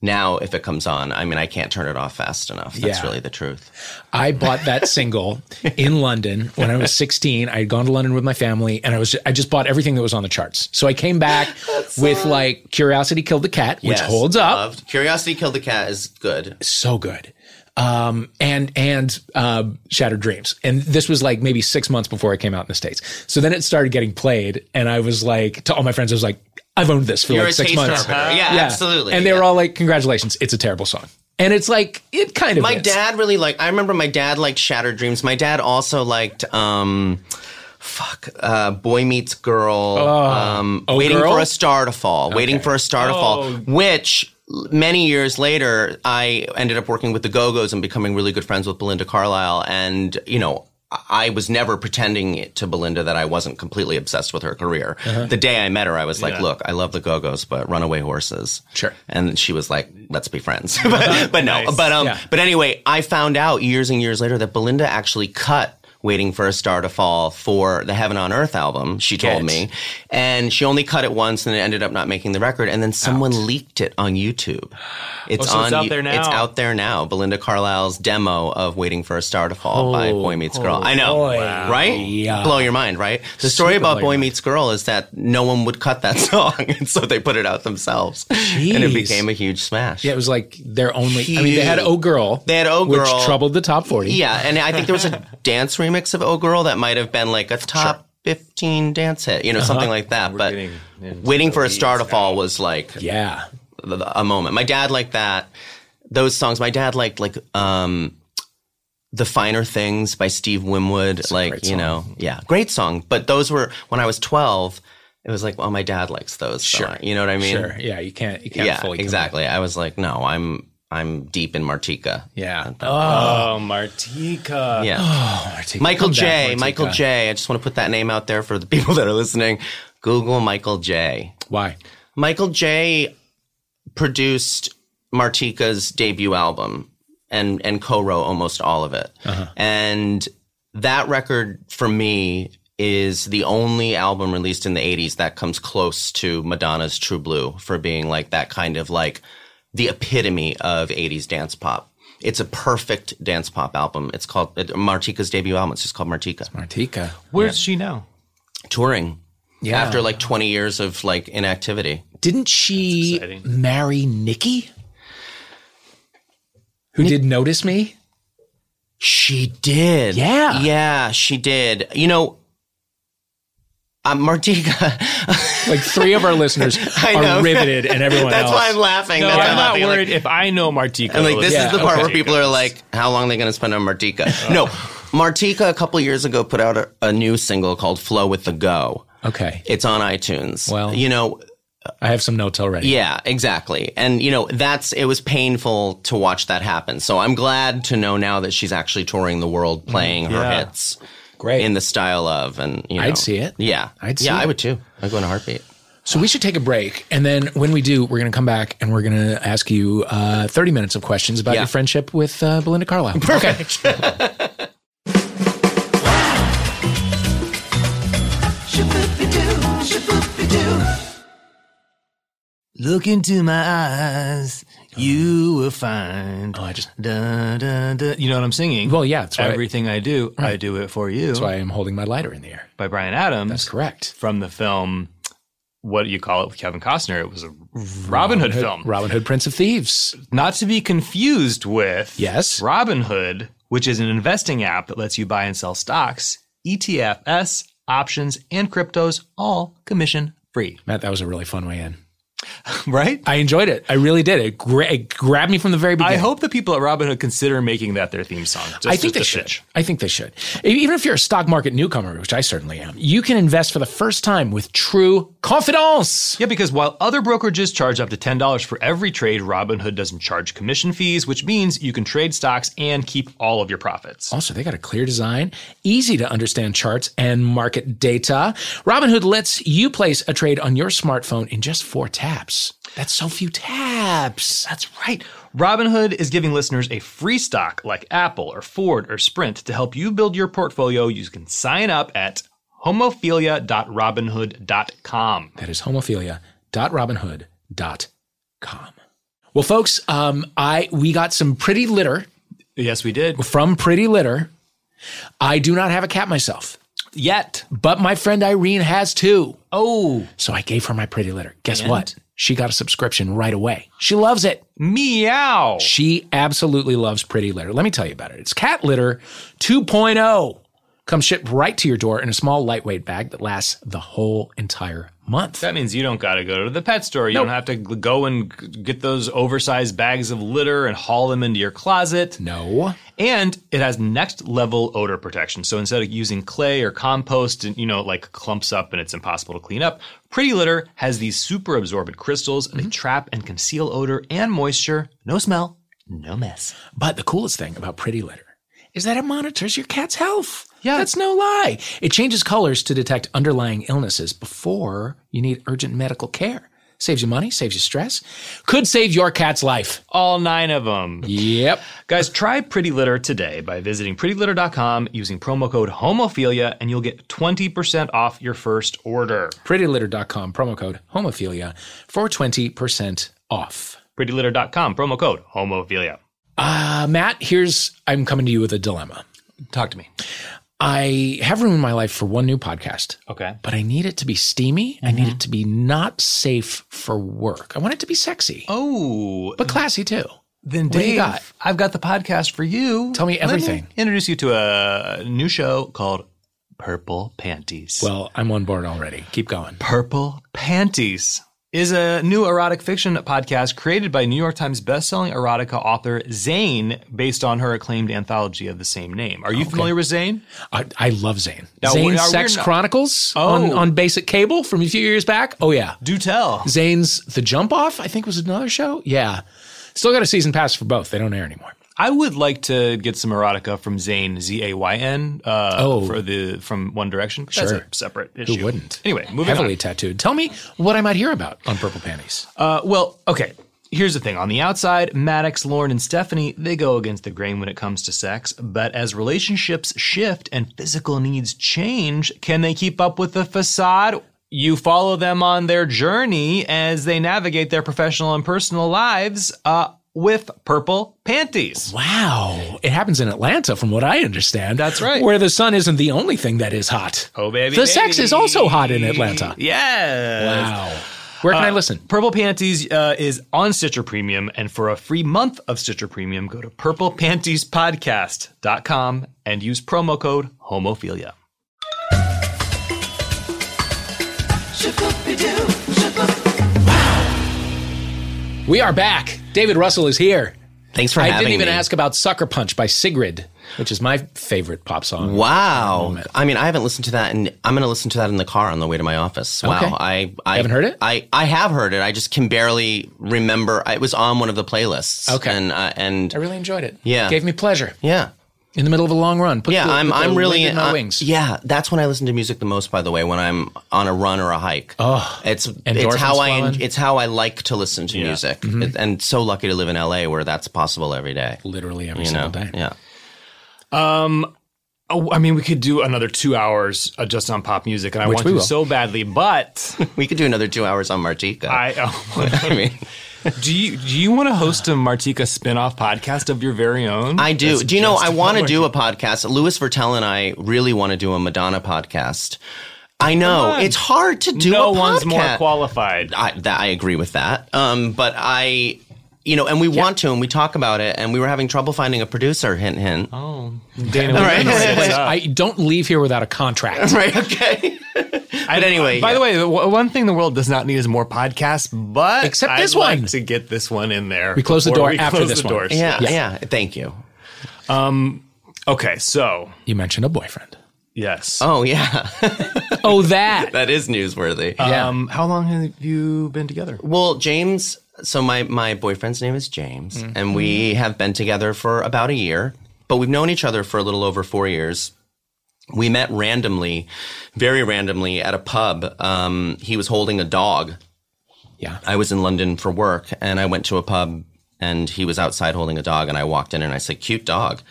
Now, if it comes on, I mean, I can't turn it off fast enough. That's Yeah. really the truth. I bought that single in London when I was 16. I had gone to London with my family and I was I just bought everything that was on the charts. So I came back with like Curiosity Killed the Cat, which Yes, holds up. loved. Curiosity Killed the Cat is good. so good. Um, and and uh, Shattered Dreams, and this was like maybe six months before it came out in the states. So then it started getting played, and I was like to all my friends, I was like, I've owned this for You're like six months. carpenter. Yeah, absolutely. And they were all like, "Congratulations, it's a terrible song." And it's like it kind of My is. dad really liked. I remember my dad liked Shattered Dreams. My dad also liked. um Fuck, uh, Boy Meets Girl, um, Oh, Waiting Girl? for a Star to Fall, Waiting for a Star to Fall, Oh. which many years later, I ended up working with the Go-Go's and becoming really good friends with Belinda Carlisle. And, you know, I was never pretending to Belinda that I wasn't completely obsessed with her career. Uh-huh. The day I met her, I was like, Yeah. look, I love the Go-Go's, but Runaway Horses. Sure. And she was like, let's be friends. but, but no, Nice. but, um, Yeah. but anyway, I found out years and years later that Belinda actually cut Waiting for a Star to Fall for the Heaven on Earth album, she told Get. me. And she only cut it once and it ended up not making the record. And then someone leaked it on YouTube. It's Oh, so on it's out there now. It's out there now. Belinda Carlisle's demo of Waiting for a Star to Fall by Oh, Boy Meets Girl. I know. boy. Right? Yeah. Blow your mind, right? The story Super about Boy. Meets Girl is that no one would cut that song. and so they put it out themselves. And it became a huge smash. Yeah, it was like their only. I mean, they had Huge. "Oh Girl." They had Oh Girl. which troubled the top forty. Yeah, and I think there was a dance remix of Oh Girl that might have been like a top 15 dance hit, you know, something like that. but getting into Waiting for a Star to Fall was like yeah. the- the- a moment. My dad liked that. Those songs. My dad liked like um the Finer Things by Steve Winwood. like, you know, yeah, great song. But those were when I was 12, it was like, well, my dad likes those. Sure. I- you know what I mean? Sure. Yeah, you can't. You can't Yeah, fully. commit. exactly. I was like, no, I'm I'm deep in Martika. Yeah. Oh, Martika. Yeah. Oh, Martika, Michael come back, J. Martika. Michael Jay. I just want to put that name out there for the people that are listening. Google Michael Jay. Why? Michael Jay produced Martika's debut album and and co-wrote almost all of it. Uh-huh. And that record for me is the only album released in the 80s that comes close to Madonna's True Blue for being like that kind of like the epitome of 80s dance pop. It's a perfect dance pop album. It's called it, Martika's debut album. It's just called Martika. Martika. Where's she now? Touring. Yeah. After like 20 years of like inactivity. Didn't she marry Nikki? Who did notice me? She did. Yeah. Yeah, she did. You know, uh, Martika. Like three of our listeners I are riveted, and everyone That's else. why I'm laughing. No, That's why I'm not laughing. I'm like- worried if I know Martika. I'm like, this Yeah, is the part where people are like, how long are they going to spend on Martika? No, Martika a couple years ago put out a, a new single called Flow with the Go. okay, It's on iTunes. Well- you know, I have some notes already. yeah, exactly. And you know, that's it was painful to watch that happen. So I'm glad to know now that she's actually touring the world playing her Yeah. hits great. in the style of and you know, I'd see it. Yeah. I'd see Yeah, I it. would too. I'd go in a heartbeat. so we should take a break, and then when we do, we're going to come back and we're going to ask you uh, 30 minutes of questions about Yeah. your friendship with uh, Belinda Carlisle. Okay. Look into my eyes, you um, will find. Oh, I just. Da, da, da. You know what I'm singing? Well, yeah, that's Everything I do, I do it for you. that's why I'm holding my lighter in the air. by Bryan Adams. That's correct. From the film, what do you call it with Kevin Costner? It was a Robin Hood film. Robin Hood, Prince of Thieves. Not to be confused with Yes. Robinhood, which is an investing app that lets you buy and sell stocks, ETFs, options, and cryptos, all commission free. Matt, that was a really fun way in. Right? I enjoyed it. I really did. It, gra- it grabbed me from the very beginning. I hope the people at Robinhood consider making that their theme song. Just I think they should. pitch. I think they should. Even if you're a stock market newcomer, which I certainly am, you can invest for the first time with true confidence. Yeah, because while other brokerages charge up to $10 for every trade, Robinhood doesn't charge commission fees, which means you can trade stocks and keep all of your profits. Also, they got a clear design, easy to understand charts and market data. Robinhood lets you place a trade on your smartphone in just four taps. That's so few taps. That's right. Robinhood is giving listeners a free stock like Apple or Ford or Sprint to help you build your portfolio. You can sign up at homophilia.robinhood.com. That is homophilia.robinhood.com. Well, folks, um, I we got some pretty litter Yes, we did. from Pretty Litter. I do not have a cat myself, Yet. but my friend Irene has too. Oh, So I gave her my Pretty Litter. Guess what? She got a subscription right away. She loves it. meow. She absolutely loves Pretty Litter. Let me tell you about it. It's Cat Litter 2.0. Comes shipped right to your door in a small, lightweight bag that lasts the whole entire month. That means you don't got to go to the pet store. You don't have to go and get those oversized bags of litter and haul them into your closet. No. And it has next level odor protection. So instead of using clay or compost and, you know, like clumps up and it's impossible to clean up, Pretty Litter has these super absorbent crystals. They mm-hmm. trap and conceal odor and moisture. No smell, no mess. But the coolest thing about Pretty Litter is that it monitors your cat's health. Yeah. That's no lie. It changes colors to detect underlying illnesses before you need urgent medical care. Saves you money, saves you stress. Could save your cat's life. All nine of them. Yep. Guys, try Pretty Litter today by visiting prettylitter.com using promo code HOMOPHILIA and you'll get 20% off your first order. prettylitter.com promo code homophilia for 20% off prettylitter.com promo code HOMOPHILIA. uh, matt here's i'm coming to you with a dilemma Talk to me. I have room in my life for one new podcast Okay. but i need it to be steamy i need mm-hmm. it to be not safe for work i want it to be sexy Oh, but classy too then What do you Dave, got? I've got the podcast for you. Tell me Let everything. introduce you to a new show called Purple Panties. well i'm on board already keep going Purple Panties is a new erotic fiction podcast created by New York Times bestselling erotica author Zane based on her acclaimed anthology of the same name. Are you familiar with Zane? i, I love zane Now, zane we- sex not- chronicles Oh. on, on basic cable from a few years back oh yeah Do tell. Zane's The Jump Off, I think was another show. Yeah. Still got a season pass for both. They don't air anymore. I would like to get some erotica from Zayn Z A Y N. Uh, Oh. for the from One Direction. That's Sure. a separate issue. Who wouldn't? Anyway, moving Heavily on. tattooed. Tell me what I might hear about on Purple Panties. Uh, well, okay. Here's the thing. On the outside, Maddox, Lauren, and Stephanie, they go against the grain when it comes to sex. But as relationships shift and physical needs change, can they keep up with the facade? You follow them on their journey as they navigate their professional and personal lives uh, with purple panties. Wow. It happens in Atlanta, from what I understand. That's right. Where the sun isn't the only thing that is hot. Oh, baby. The sex is also hot in Atlanta. Yes. Wow. Where can I listen? Purple Panties uh, is on Stitcher Premium, and for a free month of Stitcher Premium, go to purplepantiespodcast.com and use promo code HOMOPHILIA. We are back. David Russell is here. Thanks for I having me. I didn't even ask about Sucker Punch by Sigrid, which is my favorite pop song. Wow. I mean, I haven't listened to that, and I'm going to listen to that in the car on the way to my office. Wow. Okay. I, I haven't heard it? I, I have heard it. I just can barely remember. It was on one of the playlists. Okay. And uh, and I really enjoyed it. Yeah. Gave me pleasure yeah. In the middle of a long run. Put Yeah, the- I'm the I'm really in my uh, wings. Yeah, that's when I listen to music the most. By the way, when I'm on a run or a hike. Oh, it's it's how I it's how I like to listen to music, Mm-hmm. It- and so lucky to live in LA where that's possible every day. Literally every You single know, day. yeah. Oh, I mean, we could do another two hours uh, just on pop music, and I Which want to will. so badly, but We could do another two hours on Martika. I. Oh, I mean, do you do you want to host a Martika spin-off podcast of your very own? I do. That's do you know? I want to do a podcast. Louis Virtel and I really want to do a Madonna podcast. I know it's hard to do. no a one's more qualified. I, that, I agree with that. Um, but I, you know, and we want to, and we talk about it, and we were having trouble finding a producer. Hint, hint. Oh, Dana, All right. we're gonna wrap this up. I don't leave here without a contract. Right. Okay. but anyway, By yeah. the way, one thing the world does not need is more podcasts, but Except I'd this like one. to get this one in there. We close the door we after close this the one. doors. yeah, Yeah. yeah, Thank you. Okay, so You mentioned a boyfriend. yes. Oh yeah, Oh, that. that is newsworthy. yeah. Um, how long have you been together? Well, James. So my my boyfriend's name is James, Mm-hmm. and we have been together for about a year, but we've known each other for a little over four years. We met randomly, very randomly, at a pub. Um, he was holding a dog. yeah. I was in London for work, and I went to a pub, and he was outside holding a dog, and I walked in, and I said, "Cute dog,"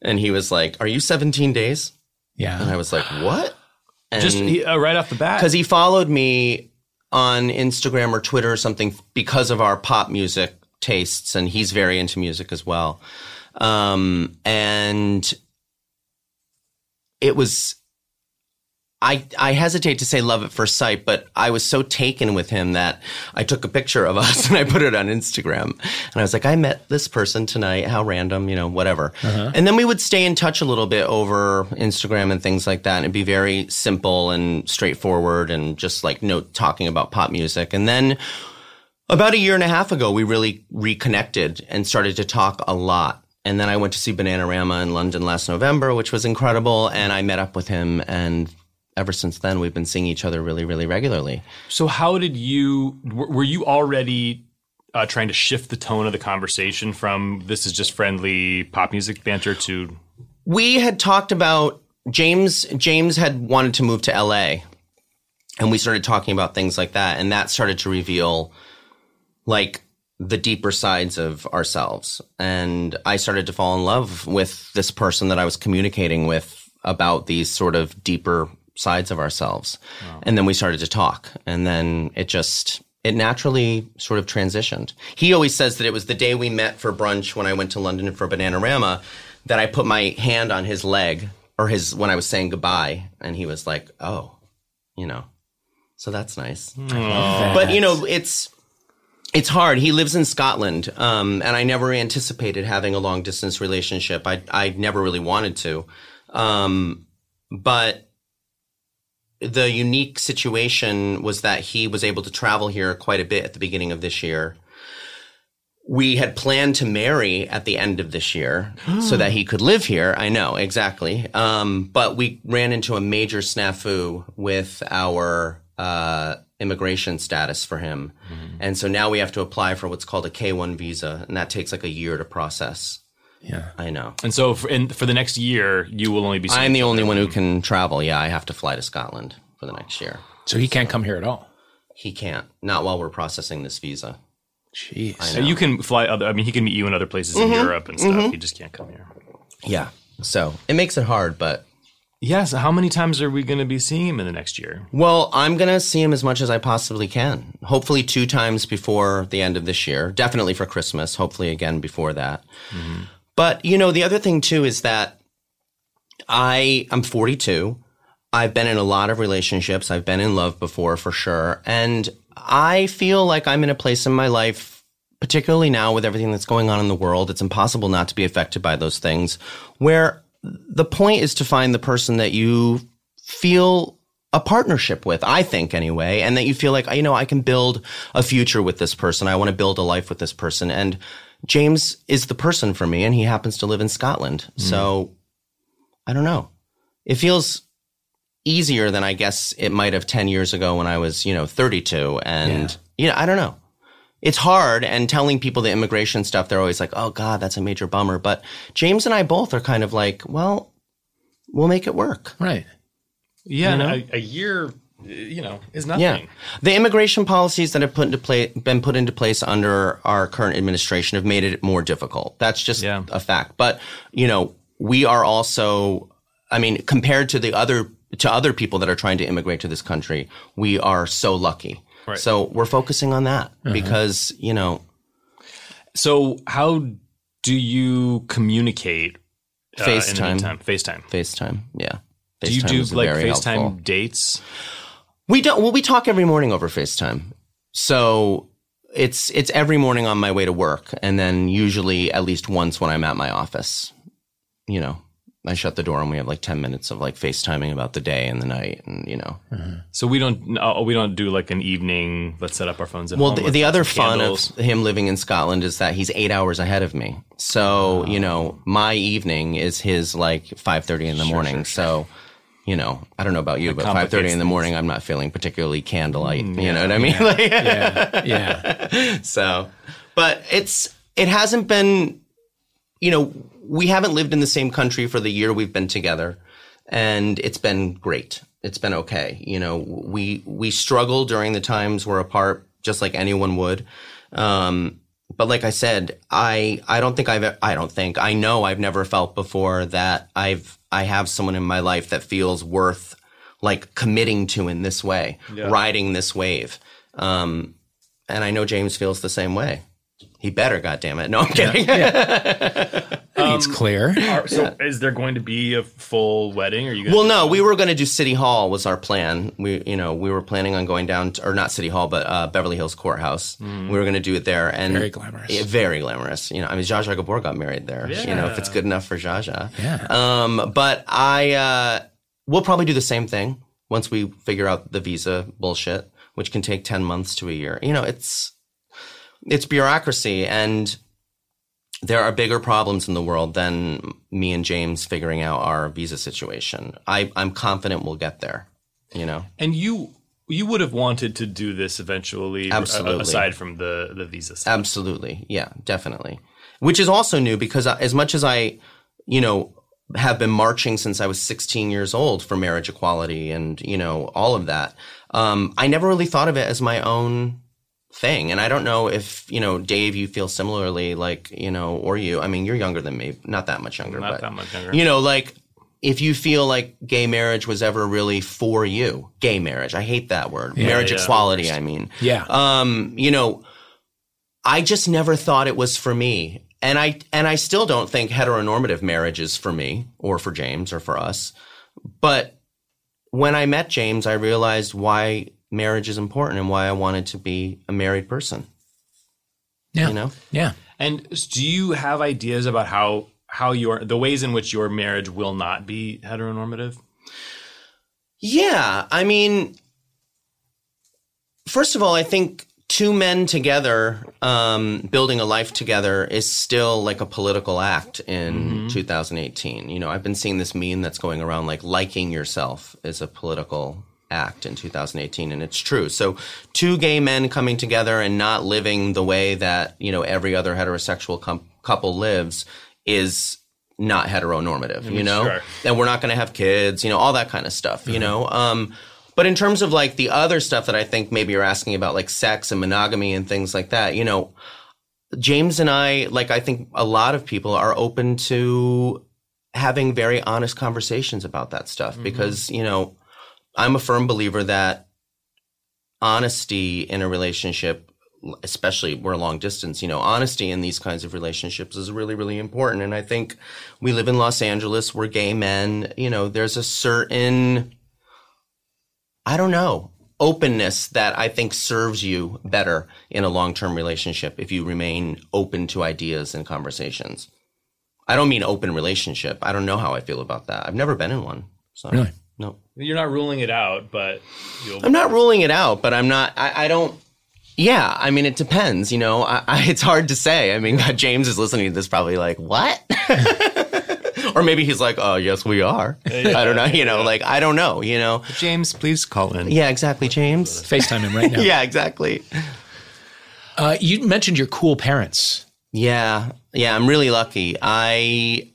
and he was like, "Are you 17 days?" Yeah. And I was like, "What?" And Just uh, right off the bat. because he followed me on Instagram or Twitter or something because of our pop music tastes, and he's very into music as well. Um, and it was, I I hesitate to say love at first sight, but I was so taken with him that I took a picture of us and I put it on Instagram, and I was like, I met this person tonight. How random, you know, whatever. Uh-huh. And then we would stay in touch a little bit over Instagram and things like that, and it'd be very simple and straightforward, and just like no talking about pop music, and then. About a year and a half ago, we really reconnected and started to talk a lot. And then I went to see Bananarama in London last November, which was incredible. And I met up with him. And ever since then, we've been seeing each other really, really regularly. so, how did you? Were you already uh, trying to shift the tone of the conversation from this is just friendly pop music banter to We had talked about James. James had wanted to move to LA, and we started talking about things like that. And that started to reveal like the deeper sides of ourselves. And I started to fall in love with this person that I was communicating with about these sort of deeper sides of ourselves. And then we started to talk. And then it just, it naturally sort of transitioned. He always says that it was the day we met for brunch when I went to London for Bananarama that I put my hand on his leg or his, when I was saying goodbye. And he was like, oh, you know, so that's nice. But you know, it's, it's hard. He lives in Scotland, um, and I never anticipated having a long distance relationship. I I never really wanted to, um, but the unique situation was that he was able to travel here quite a bit at the beginning of this year. We had planned to marry at the end of this year so that he could live here. I know exactly, um, but we ran into a major snafu with our uh, immigration status for him. Mm-hmm. And so now we have to apply for what's called a K1 visa, and that takes like a year to process. Yeah. I know. And so for, in, for the next year, you will only be. I'm the only one who can travel. Yeah, I have to fly to Scotland for the next year. So he can't come here at all. He can't. Not while we're processing this visa. Jeez. So you can fly other. I mean, he can meet you in other places Mm-hmm. in Europe and stuff. He just can't come here. Yeah. So it makes it hard, but Yes. how many times are we going to be seeing him in the next year? Well, I'm going to see him as much as I possibly can. Hopefully, two times before the end of this year. Definitely for Christmas. Hopefully, again before that. Mm-hmm. But, you know, the other thing too is that I, I'm 42. I've been in a lot of relationships. I've been in love before for sure. And I feel like I'm in a place in my life, particularly now with everything that's going on in the world. It's impossible not to be affected by those things where the point is to find the person that you feel a partnership with, I think anyway, and that you feel like, you know, I can build a future with this person. I want to build a life with this person. And James is the person for me, and he happens to live in Scotland. Mm-hmm. So I don't know. It feels easier than I guess it might have 10 years ago when I was, you know, 32. And, you know, I don't know. It's hard. And telling people the immigration stuff, they're always like, oh, God, that's a major bummer. But James and I both are kind of like, well, we'll make it work. Right. Yeah, and a, a year, you know, is nothing. Yeah, the immigration policies that have put into play, been put into place under our current administration have made it more difficult. That's just Yeah. a fact. But you know, we are also, I mean, compared to the other to other people that are trying to immigrate to this country, we are so lucky. Right. So we're focusing on that because you know, So how do you communicate? uh, FaceTime. FaceTime. FaceTime. Yeah. Do you do like FaceTime helpful. dates? We don't. Well, we talk every morning over FaceTime. So it's it's every morning on my way to work, and then usually at least once when I'm at my office. You know, I shut the door and we have like ten minutes of like FaceTiming about the day and the night, and you know. Mm-hmm. So we don't. No, uh, we don't do like an evening. Let's set up our phones at Well, home. the, the other fun candles. of him living in Scotland is that he's eight hours ahead of me. So ah. you know, my evening is his like five thirty in the morning. So. You know, I don't know about you, but five thirty complicates in the morning, I'm not feeling particularly candlelight. Mm, you know what I mean? Like, Yeah. Yeah. So, but it's it hasn't been, you know, we haven't lived in the same country for the year we've been together, and it's been great. It's been okay. You know, we we struggle during the times we're apart, just like anyone would. Um, but like I said, I I don't think I've I don't think I know I've never felt before that I've I have someone in my life that feels worth like committing to in this way, riding this wave. Um, and I know James feels the same way. He better, goddamn it! No, I'm kidding. it's clear. Are- so is there going to be a full wedding? Are you? Gonna Well, no, we were going to do City Hall was our plan. We, you know, we were planning on going down, to, or not City Hall, but uh, Beverly Hills Courthouse. We were going to do it there, and Very glamorous. Yeah, very glamorous. You know, I mean, Zsa Zsa Gabor got married there. You know, if it's good enough for Zsa Zsa. Yeah. Um, but I, uh, we'll probably do the same thing once we figure out the visa bullshit, which can take ten months to a year. You know, it's it's bureaucracy, and there are bigger problems in the world than me and James figuring out our visa situation. I, I'm confident we'll get there. You know, And you you would have wanted to do this eventually, uh, Absolutely. aside from the the visa stuff. absolutely, yeah, definitely. Which is also new because as much as I, you know, have been marching since I was 16 years old for marriage equality and you know all of that, um, I never really thought of it as my own thing. And I don't know if you know, Dave, you feel similarly, like you know, or you. I mean, you're younger than me, not that much younger, Not but that much younger. you know, like if you feel like gay marriage was ever really for you, gay marriage, I hate that word. marriage yeah. equality, I mean. Yeah. Um, you know, I just never thought it was for me. And I and I still don't think heteronormative marriage is for me or for James or for us. But when I met James, I realized why marriage is important and why I wanted to be a married person. yeah. You know? Yeah. And do you have ideas about how how your the ways in which your marriage will not be heteronormative? Yeah, I mean, first of all, I think two men together um, building a life together is still like a political act in 2018. You know, I've been seeing this meme that's going around like liking yourself is a political act in 2018 and it's true. So two gay men coming together and not living the way that you know every other heterosexual com- couple lives is not heteronormative you know? sure. and we're not going to have kids you know all that kind of stuff you know? Um but in terms of like the other stuff that i think maybe you're asking about like sex and monogamy and things like that you know James and I, like I think a lot of people are open to having very honest conversations about that stuff because, you know, I'm a firm believer that honesty in a relationship, especially we're long distance, you know, honesty in these kinds of relationships is really, really important. And I think we live in Los Angeles, we're gay men, you know, there's a certain, I don't know, openness that I think serves you better in a long term relationship if you remain open to ideas and conversations. I don't mean open relationship. I don't know how I feel about that. I've never been in one. So Really? No. You're not ruling it out, but you'll I'm not ruling it out, but I'm not I, I don't yeah, I mean, it depends. You know, I, I, it's hard to say. I mean, James is listening to this, probably like, "What?" or maybe he's like, "Oh, yes, we are." I don't know. You know, like I don't know. You know, James, please call in. yeah, exactly, James. FaceTime him right now. Yeah, exactly. Uh, you mentioned your cool parents. Yeah, yeah, I'm really lucky. I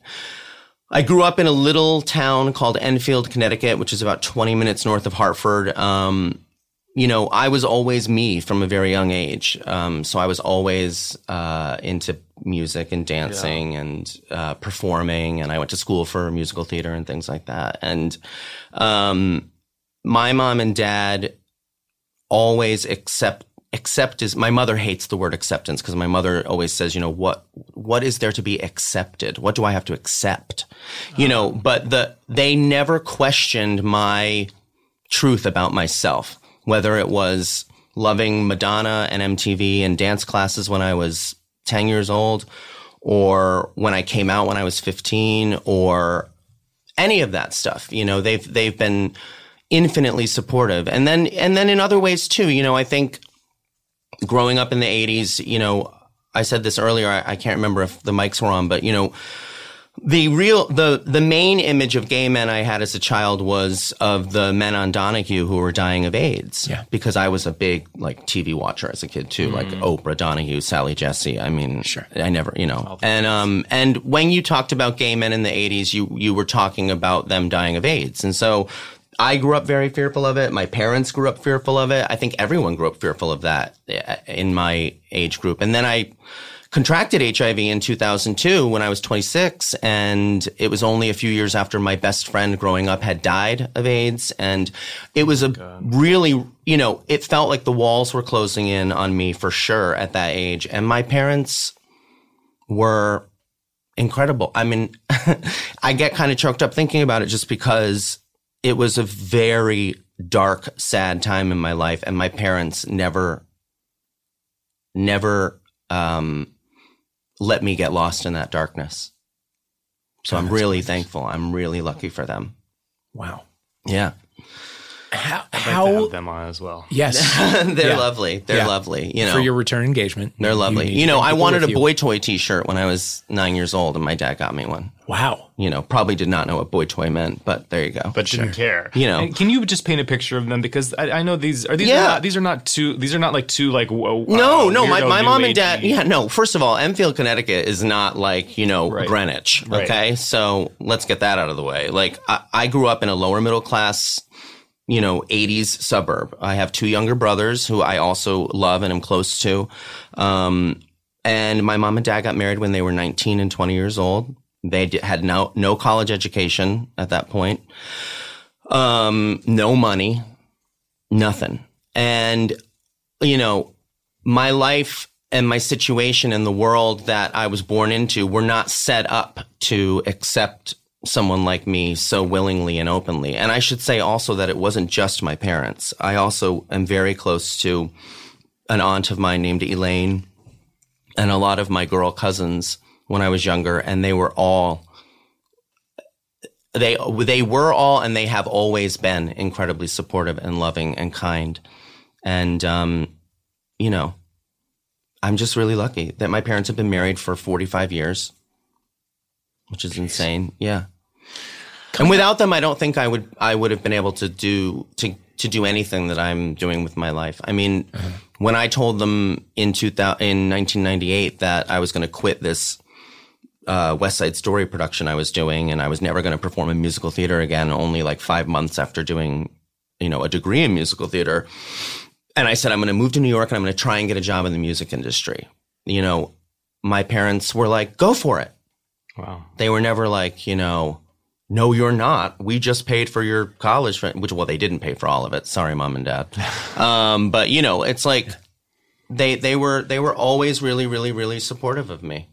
I grew up in a little town called Enfield, Connecticut, which is about 20 minutes north of Hartford. Um, you know, I was always me from a very young age. Um, so I was always uh, into music and dancing and uh, performing, and I went to school for musical theater and things like that. And um, my mom and dad always accept accept is my mother hates the word acceptance because my mother always says you know what what is there to be accepted? What do i have to accept? You know uh-huh. but the they never questioned my truth about myself whether it was loving madonna and mtv and dance classes when i was 10 years old or when i came out when i was 15 or any of that stuff. You know they've they've been infinitely supportive. And then and then in other ways too you know i think growing up in the 80s, you know, I said this earlier, I, I, can't remember if the mics were on, but you know, the real, the, the main image of gay men I had as a child was of the men on Donahue who were dying of AIDS. Yeah. Because I was a big, like, TV watcher as a kid too, like Oprah, Donahue, Sally Jessy. I mean, Sure. I never, you know, and, um, and when you talked about gay men in the 80s, you, you were talking about them dying of AIDS. And so I grew up very fearful of it. My parents grew up fearful of it. I think everyone grew up fearful of that uh, in my age group. And then I contracted HIV in 2002 when I was 26. And it was only a few years after my best friend growing up had died of AIDS. And it was a really, you know, it felt like the walls were closing in on me for sure at that age. And my parents were incredible. I mean, I get kind of choked up thinking about it just because it was a very dark, sad time in my life, and my parents never, never um, let me get lost in that darkness. So I'm really thankful. I'm really lucky for them. Wow. Yeah, How? I'd like to have them on as well. yes. they're Yeah. lovely. They're Yeah. lovely. You know, for your return engagement. they're lovely. need You, know, I wanted with a you. boy toy T-shirt when I was nine years old, and my dad got me one. Wow. You know, probably did not know what boy toy meant, but there you go. But didn't care. You know. And can you just paint a picture of them because I, I know these are these Yeah. are not these are not too these are not like two like whoa, No, uh, no, my, weirdo my new mom and dad, yeah, no. First of all, Enfield, Connecticut is not like, you know, Right. Greenwich. Right. Okay. So let's get that out of the way. Like, I, I grew up in a lower middle class, you know, 80s suburb. I have two younger brothers who I also love and am close to. Um, and my mom and dad got married when they were 19 and 20 years old. They had no, no college education at that point. Um, no money, nothing. And, you know, my life and my situation in the world that I was born into were not set up to accept someone like me so willingly and openly. And I should say also that it wasn't just my parents. I also am very close to an aunt of mine named Elaine and a lot of my girl cousins when I was younger, and they were all they they were all and they have always been incredibly supportive and loving and kind. And um, you know, I'm just really lucky that my parents have been married for 45 years, which is insane. Yeah. And without them, I don't think I would I would have been able to do to to do anything that I'm doing with my life. I mean, when I told them in 2000, in 1998 that I was going to quit this uh, West Side Story production I was doing, and I was never going to perform in musical theater again. Only like five months after doing, you know, a degree in musical theater, and I said I'm going to move to New York and I'm going to try and get a job in the music industry. You know, my parents were like, "Go for it." Wow. They were never like, you know, no, you're not. We just paid for your college, which well, they didn't pay for all of it. Sorry, mom and dad. um, but you know, it's like they they were they were always really really really supportive of me.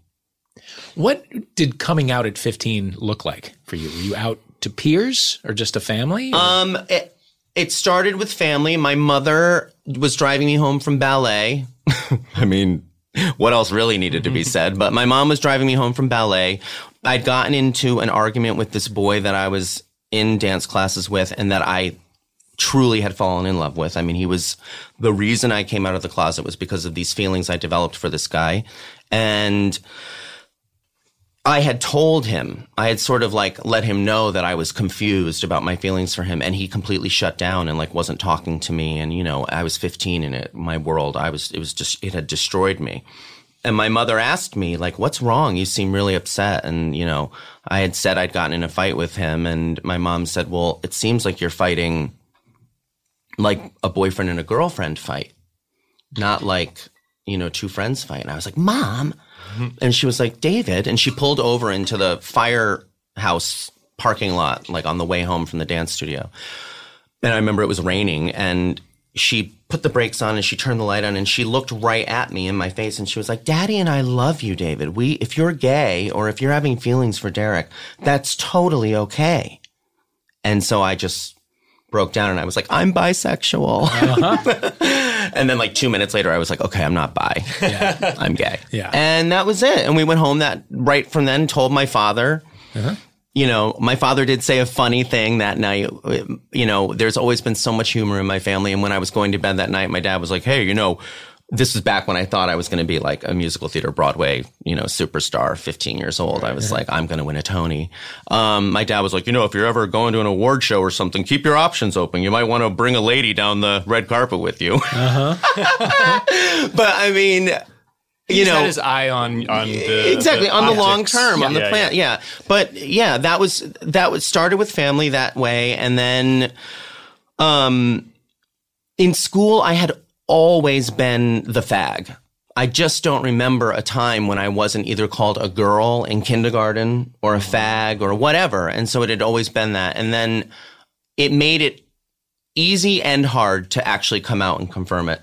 What did coming out at 15 look like for you? Were you out to peers or just a family? or- Um, it, it started with family. My mother was driving me home from ballet. I mean, what else really needed to be mm-hmm. said? But my mom was driving me home from ballet. I'd gotten into an argument with this boy that I was in dance classes with and that I truly had fallen in love with. I mean, he was the reason I came out of the closet was because of these feelings I developed for this guy. And I had told him, I had sort of like let him know that I was confused about my feelings for him and he completely shut down and like wasn't talking to me. And, you know, I was 15 in it, my world, I was, it was just, it had destroyed me. And my mother asked me, like, what's wrong? You seem really upset. And, you know, I had said I'd gotten in a fight with him. And my mom said, well, it seems like you're fighting like a boyfriend and a girlfriend fight, not like, you know, two friends fight. And I was like, Mom. And she was like, David. And she pulled over into the firehouse parking lot, like on the way home from the dance studio. And I remember it was raining and she put the brakes on and she turned the light on and she looked right at me in my face and she was like, Daddy and I love you, David. We, if you're gay or if you're having feelings for Derek, that's totally okay. And so I just broke down and I was like, I'm bisexual. Uh-huh. and then like two minutes later, I was like, okay, I'm not bi. I'm gay. Yeah. And that was it. And we went home that right from then, told my father. Uh-huh. You know, my father did say a funny thing that night. You know, there's always been so much humor in my family. And when I was going to bed that night, my dad was like, hey, you know, this is back when I thought I was going to be like a musical theater Broadway, you know, superstar, 15 years old. I was like, I'm going to win a Tony. Um, my dad was like, you know, if you're ever going to an award show or something, keep your options open. You might want to bring a lady down the red carpet with you. but I mean, you He's know, his eye on on the exactly the on the long term on the Yeah, plan yeah. but yeah that was that was started with family that way and then um in school i had always been the fag i just don't remember a time when i wasn't either called a girl in kindergarten or a fag or whatever and so it had always been that and then it made it easy and hard to actually come out and confirm it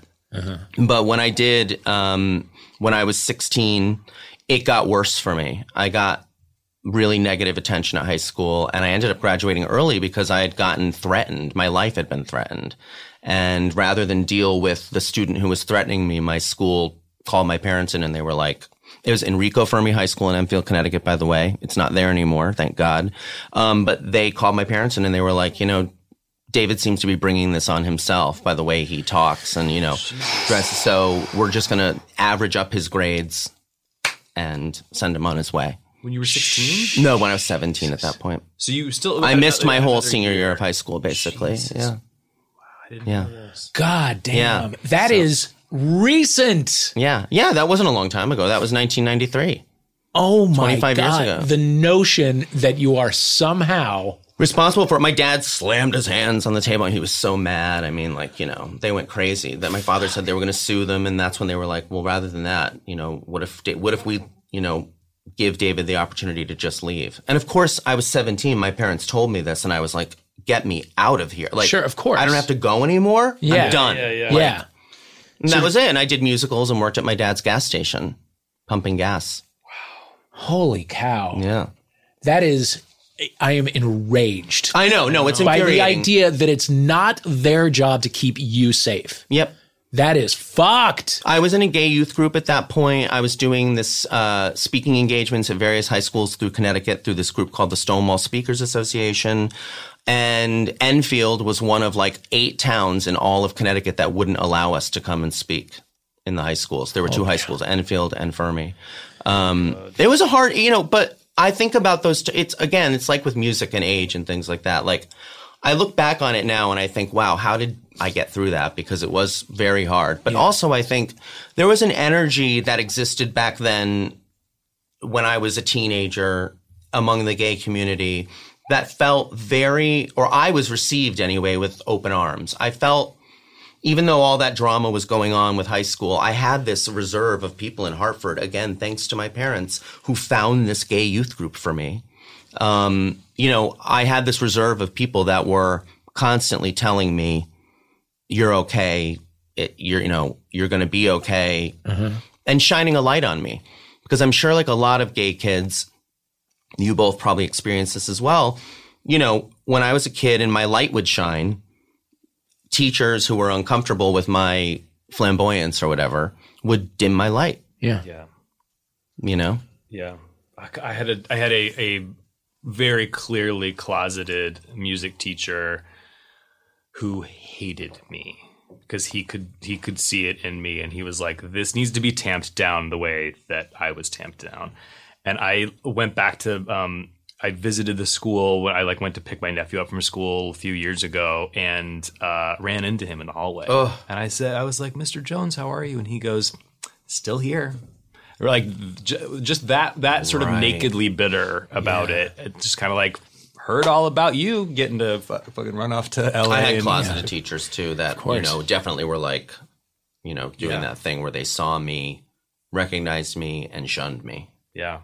but when I did, um, when I was 16, it got worse for me. I got really negative attention at high school and I ended up graduating early because I had gotten threatened. My life had been threatened. And rather than deal with the student who was threatening me, my school called my parents in and they were like, it was Enrico Fermi High School in Enfield, Connecticut, by the way. It's not there anymore, thank God. Um, but they called my parents in and they were like, you know, David seems to be bringing this on himself by the way he talks and, you know, dresses. So we're just going to average up his grades and send him on his way. When you were 16? No, when I was 17 at that point. So you still I missed my whole senior year of high school, basically. Yeah. Yeah. God damn. Yeah. that is recent. Yeah. Yeah. That wasn't a long time ago. That was 1993. Oh my 25 years God. ago. The notion that you are somehow responsible for it. My dad slammed his hands on the table and he was so mad. I mean, like, you know, they went crazy that my father said they were going to sue them. And that's when they were like, well, rather than that, you know, what if, Da- what if we, you know, give David the opportunity to just leave? And of course, I was 17. My parents told me this and I was like, get me out of here. Like, Sure, of course. I don't have to go anymore. Yeah. I'm done. Yeah, yeah. yeah. And that was it. And I did musicals and worked at my dad's gas station, pumping gas. Wow. Holy cow. Yeah. That is I am enraged I know. No, it's by the idea that it's not their job to keep you safe. Yep. That is fucked. I was in a gay youth group at that point. I was doing this uh, speaking engagements at various high schools through Connecticut through this group called the Stonewall Speakers Association. And Enfield was one of like eight towns in all of Connecticut that wouldn't allow us to come and speak in the high schools. There were two high schools, Enfield and Fermi. Um, it was a hard, you know, but I think about those. T- it's again, it's like with music and age and things like that. Like, I look back on it now and I think, wow, how did I get through that? Because it was very hard. But also, I think there was an energy that existed back then when I was a teenager among the gay community that felt very, or I was received anyway, with open arms. I felt, even though all that drama was going on with high school, I had this reserve of people in Hartford, again, thanks to my parents, who found this gay youth group for me um, you know, I had this reserve of people that were constantly telling me, "You're okay. It, you're, you know, you're going to be okay," and shining a light on me because I'm sure, like a lot of gay kids, you both probably experienced this as well. You know, when I was a kid and my light would shine, teachers who were uncomfortable with my flamboyance or whatever would dim my light. Yeah. Yeah. You know, Yeah, I, I had a I had a a very clearly closeted music teacher who hated me because he could he could see it in me and he was like this needs to be tamped down the way that I was tamped down and I went back to um I visited the school when I like went to pick my nephew up from school a few years ago and uh, ran into him in the hallway and I said I was like Mr. Jones how are you and he goes still here or like j- just that that sort of nakedly bitter about it. It just kind of like heard all about you getting to fu- fucking run off to LA. I had and- closeted teachers too that you know definitely were like, you know, doing Yeah. that thing where they saw me, recognized me, and shunned me. Yeah,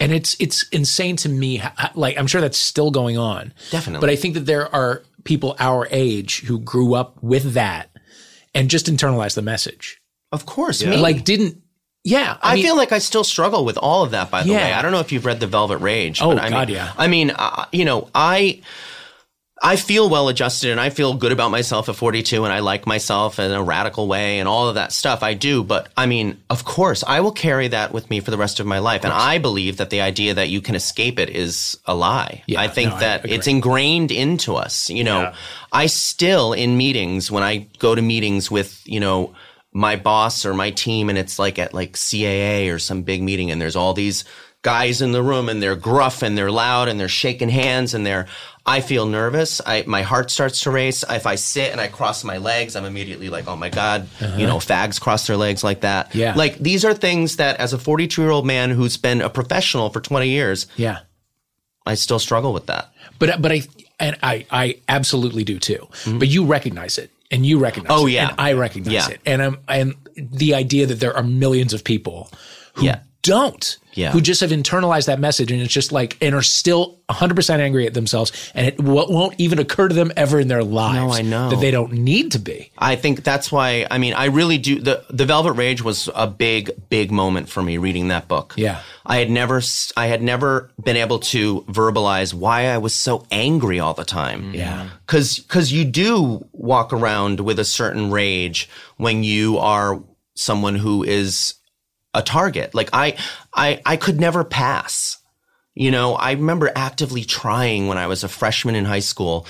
And it's it's insane to me. how- how- Like I'm sure that's still going on. Definitely. But I think that there are people our age who grew up with that and just internalized the message. Of course, me. Like didn't. Yeah. I, mean, feel like I still struggle with all of that. By the Yeah. way, I don't know if you've read the Velvet Rage. Oh, but I God, mean, yeah. I mean, uh, you know, I. I feel well adjusted and I feel good about myself at 42 and I like myself in a radical way and all of that stuff. I do. But I mean, of course, I will carry that with me for the rest of my life. And I believe that the idea that you can escape it is a lie. Yeah, I think no, that agree. it's ingrained into us. You know, Yeah. I still in meetings when I go to meetings with, you know, my boss or my team and it's like at like CAA or some big meeting and there's all these guys in the room and they're gruff and they're loud and they're shaking hands and they're I feel nervous. I my heart starts to race. If I sit and I cross my legs, I'm immediately like, "Oh my god, you know, fags cross their legs like that." Uh-huh. Yeah. Like these are things that as a 42-year-old man who's been a professional for 20 years, Yeah. I still struggle with that. But but I and I I absolutely do too. But you recognize it, and you recognize. Mm-hmm. Oh, it, yeah. and I recognize Yeah. it, and I'm and the idea that there are millions of people who Yeah. Don't, Yeah. who just have internalized that message, and it's just like and are still 100 percent angry at themselves, and it w- won't even occur to them ever in their lives. no, I know. that they don't need to be. I think that's why. I mean, I really do. the The Velvet Rage was a big, big moment for me reading that book. Yeah. I had never, i had never been able to verbalize why I was so angry all the time. Mm-hmm. Yeah. because because you do walk around with a certain rage when you are someone who is a target. Like I, I, I could never pass. You know, I remember actively trying when I was a freshman in high school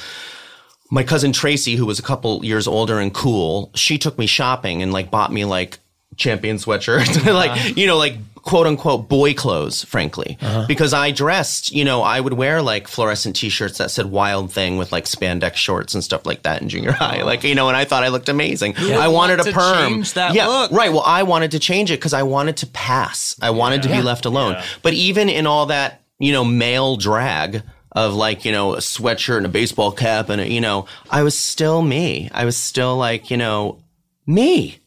my cousin Tracy, who was a couple years older and cool, she took me shopping and like bought me like champion sweatshirts, like, uh-huh. you know, like quote unquote boy clothes, frankly, because I dressed, you know, I would wear like fluorescent t-shirts that said wild thing with like spandex shorts and stuff like that in junior high. Like, you know, and I thought I looked amazing. I wanted a perm. yeah, look. right. Well, I wanted to change it because I wanted to pass. I wanted to be left alone. Yeah. But even in all that, you know, male drag of like, you know, a sweatshirt and a baseball cap and, a, you know, I was still me. I was still like, you know, me.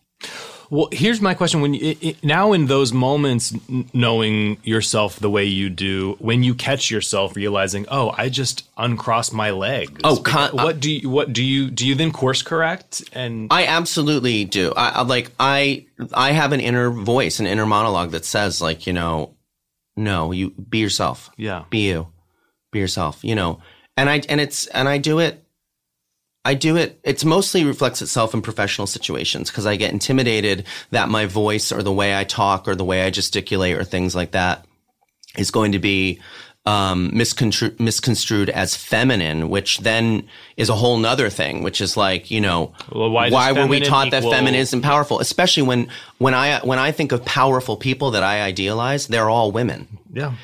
Well, here's my question: When you, i i now in those moments, n- knowing yourself the way you do, when you catch yourself realizing, "Oh, I just uncrossed my legs." Oh, con- uh, what do you? What do you? Do you then course correct? And I absolutely do. I, I like I I have an inner voice, an inner monologue that says like, you know, no, you be yourself. Yeah. Be you. Be yourself, you know. And I and it's and I do it I do it it's mostly reflects itself in professional situations because I get intimidated that my voice or the way I talk or the way I gesticulate or things like that is going to be um, miscontru- misconstrued as feminine, which then is a whole nother thing, which is like, you know, Well, why does were we taught that equal- feminine isn't powerful? Especially when, when I, when I think of powerful people that I idealize, they're all women. yeah,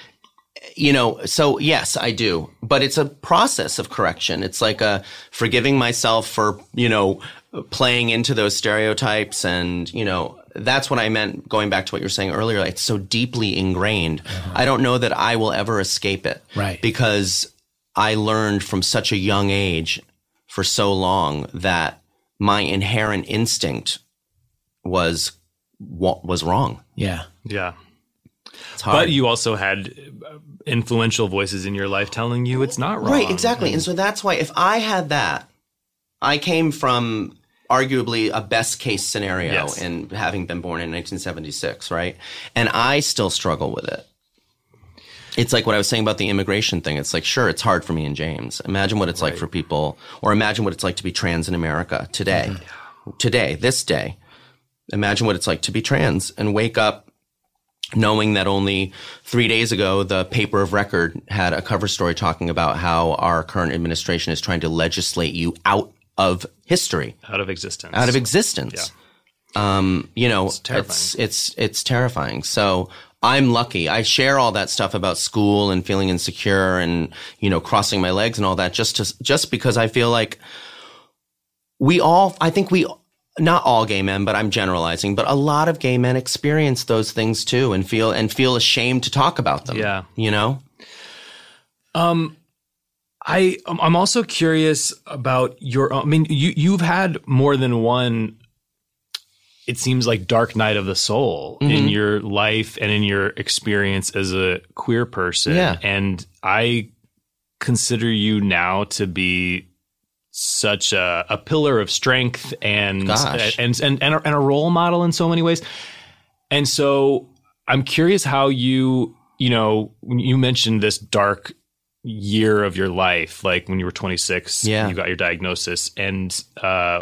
you know, so yes, I do, but it's a process of correction. It's like a forgiving myself for, you know, playing into those stereotypes and, you know, that's what I meant going back to what you were saying earlier. It's so deeply ingrained. Uh-huh. I don't know that I will ever escape it. Right. Because I learned from such a young age for so long that my inherent instinct was wa- was wrong. Yeah. Yeah. It's hard. But you also had influential voices in your life telling you it's not wrong. Right, exactly. And so that's why if I had that, I came from arguably a best case scenario Yes. in having been born in 1976, right? And I still struggle with it. It's like what I was saying about the immigration thing. It's like, sure, it's hard for me and James. Imagine what it's like for people, or imagine what it's like to be trans in America today. Mm-hmm. Today, this day. Imagine what it's like to be trans and wake up knowing that only three days ago, the paper of record had a cover story talking about how our current administration is trying to legislate you out of history, Out of existence. out of existence. Um, you know, it's, terrifying. it's it's terrifying. So I'm lucky. I share all that stuff about school and feeling insecure and you know crossing my legs and all that just to just because I feel like we all. I think we. Not all gay men, but I'm generalizing. But a lot of gay men experience those things too, and feel and feel ashamed to talk about them. Yeah. you know. I um, I'm also curious about your. I mean, you you've had more than one. It seems like dark night of the soul Mm-hmm. in your life and in your experience as a queer person. Yeah. and I consider you now to be such a, a pillar of strength and and and and a, and a role model in so many ways. And so I'm curious how you, you know, you mentioned this dark year of your life, like when you were 26, Yeah. you got your diagnosis, and uh,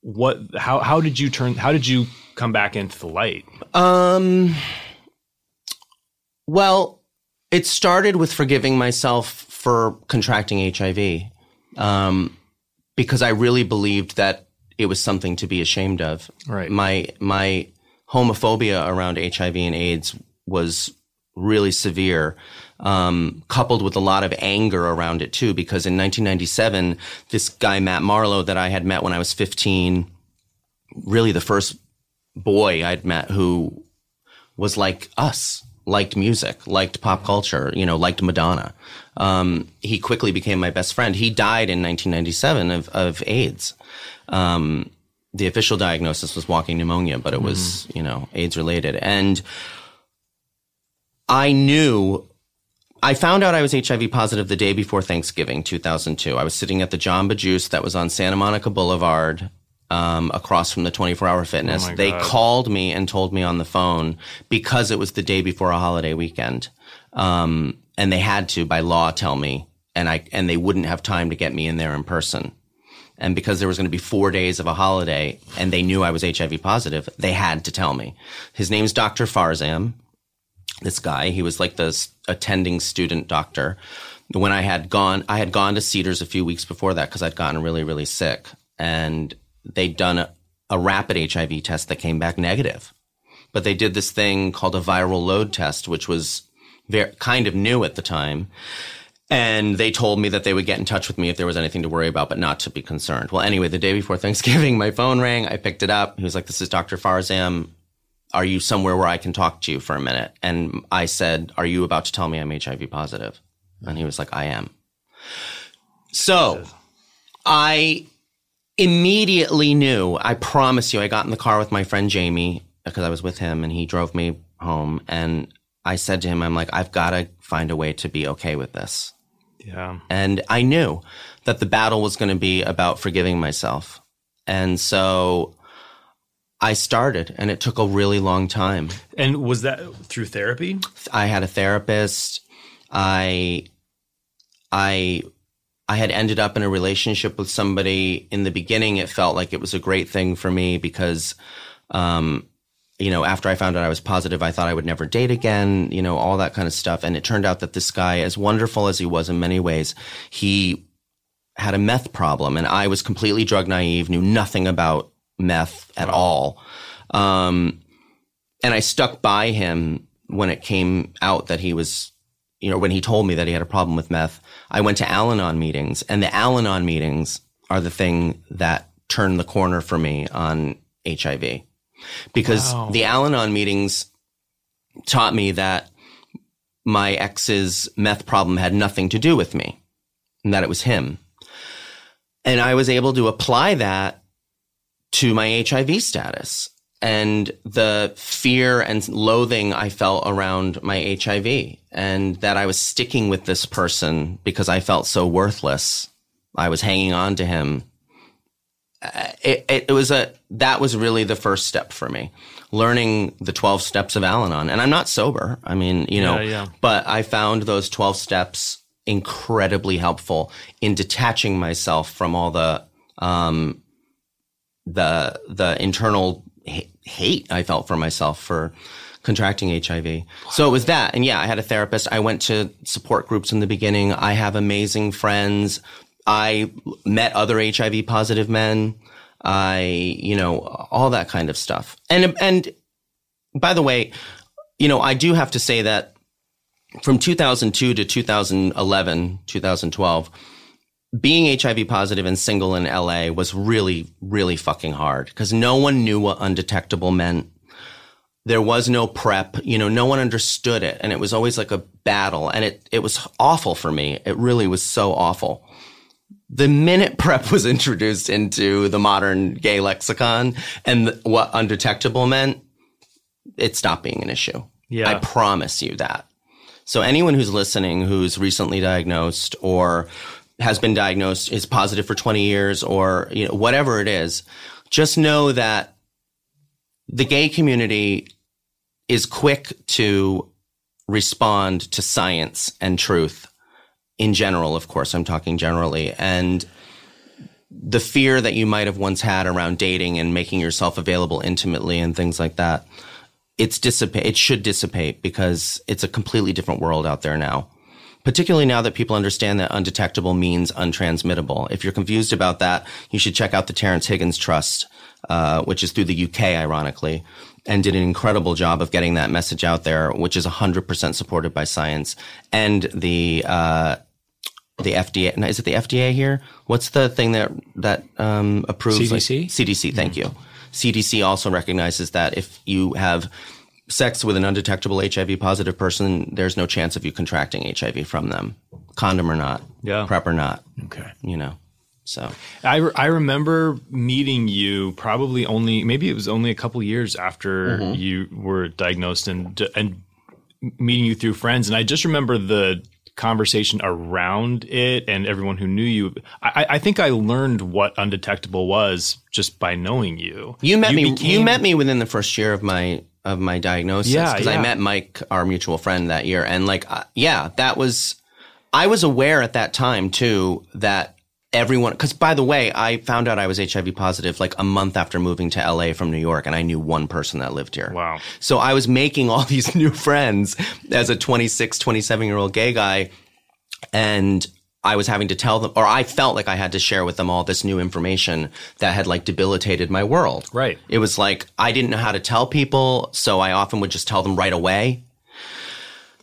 what, how, how did you turn, how did you come back into the light? Um. Well, it started with forgiving myself for contracting HIV, um, because I really believed that it was something to be ashamed of. Right. My my homophobia around HIV and AIDS was really severe, um, coupled with a lot of anger around it too. Because in 1997, this guy Matt Marlowe that I had met when I was 15, really the first boy I'd met who was like us, liked music, liked pop culture, you know, liked Madonna. Um, he quickly became my best friend. He died in 1997 of, of AIDS. Um, the official diagnosis was walking pneumonia, but it was, you know, AIDS related. And I knew I found out I was HIV positive the day before Thanksgiving 2002. I was sitting at the Jamba Juice that was on Santa Monica Boulevard um, across from the 24 Hour Fitness. Oh they God. called me and told me on the phone because it was the day before a holiday weekend. Um, and they had to, by law, tell me, and I and they wouldn't have time to get me in there in person. And because there was going to be four days of a holiday, and they knew I was HIV positive, they had to tell me. His name's Dr. Farzam this guy. He was like the attending student doctor. When I had gone, I had gone to Cedars a few weeks before that because I'd gotten really, really sick, and they'd done a, a rapid HIV test that came back negative. But they did this thing called a viral load test, which was very, kind of new at the time. And they told me that they would get in touch with me if there was anything to worry about, but not to be concerned. Well, anyway, the day before Thanksgiving, my phone rang. I picked it up. He was like, This is Dr. Farzam are you somewhere where I can talk to you for a minute? And I said, are you about to tell me I'm HIV positive? And he was like, I am. So I immediately knew, I promise you, I got in the car with my friend Jamie because I was with him and he drove me home. And I said to him, I'm like, I've got to find a way to be okay with this. Yeah. And I knew that the battle was going to be about forgiving myself. And so I started, and it took a really long time. And was that through therapy? I had a therapist. I, I, I had ended up in a relationship with somebody in the beginning. It felt like it was a great thing for me because, um, you know, after I found out I was positive, I thought I would never date again, you know, all that kind of stuff. And it turned out that this guy, as wonderful as he was in many ways, he had a meth problem and I was completely drug naive, knew nothing about meth at all. Um, and I stuck by him when it came out that he was you know, when he told me that he had a problem with meth, I went to Al Anon meetings and the Al Anon meetings are the thing that turned the corner for me on HIV because Wow. the Al Anon meetings taught me that my ex's meth problem had nothing to do with me and that it was him. And I was able to apply that to my HIV status and the fear and loathing I felt around my HIV and that I was sticking with this person because I felt so worthless. I was hanging on to him. Uh, It, it, it was a, that was really the first step for me, learning the 12 steps of Al Anon. And I'm not sober. I mean, you know, Yeah, yeah. but I found those 12 steps incredibly helpful in detaching myself from all the, um, the, the internal ha- hate I felt for myself for contracting HIV. So it was that. And yeah, I had a therapist. I went to support groups in the beginning. I have amazing friends. I met other HIV positive men. I, you know, all that kind of stuff. And, and by the way, you know, I do have to say that from 2002 to 2011, 2012, being HIV positive and single in LA was really, really fucking hard because no one knew what undetectable meant. There was no prep, you know, no one understood it. And it was always like a battle. And it, it was awful for me. It really was so awful. The minute prep was introduced into the modern gay lexicon and what undetectable meant, it stopped being an issue. Yeah. I promise you that. So anyone who's listening who's recently diagnosed or has been diagnosed is positive for 20 years or you know whatever it is, just know that the gay community is quick to respond to science and truth in general, of course, I'm talking generally. And the fear that you might have once had around dating and making yourself available intimately and things like that, it's dissipate. It should dissipate because it's a completely different world out there now. Particularly now that people understand that undetectable means untransmittable. If you're confused about that, you should check out the Terrence Higgins Trust, uh, which is through the UK, ironically, and did an incredible job of getting that message out there, which is 100% supported by science. And the uh, the FDA. no, Is it the FDA here? What's the thing that that um, approves like- CDC? CDC. Thank you. CDC also recognizes that if you have sex with an undetectable HIV positive person, there's no chance of you contracting HIV from them, condom or not, Yeah. prep or not. Okay. You know, so I, re- I remember meeting you probably only maybe it was only a couple years after Mm-hmm. you were diagnosed and and meeting you through friends and I just remember the conversation around it and everyone who knew you I, I think I learned what undetectable was just by knowing you you met me. you met me within the first year of my of my diagnosis Yeah, because yeah. I met Mike, our mutual friend, that year, and like, uh, yeah, that was. I was aware at that time too that everyone. Because by the way, I found out I was HIV positive like a month after moving to LA from New York, and I knew one person that lived here. Wow. So I was making all these new friends as a 26, 27 year old gay guy. And I was having to tell them, or I felt like I had to share with them all this new information that had like debilitated my world. Right. It was like I didn't know how to tell people. So I often would just tell them right away.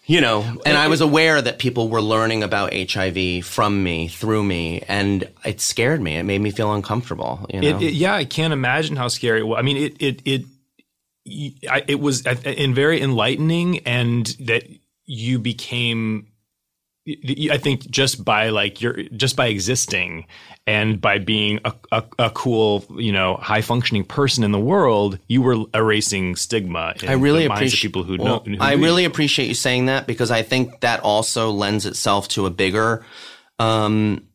You know, and I was aware that people were learning about HIV from me, through me, and it scared me. It made me feel uncomfortable. You know? It, it, yeah, I can't imagine how scary it was. I mean, it it it it was and very enlightening, and that you became. I think just by like your just by existing and by being a, a, a cool you know high functioning person in the world, you were erasing stigma. In I really the minds of appreciate people who well, know. who I knew you. really appreciate you saying that because I think that also lends itself to a bigger, um,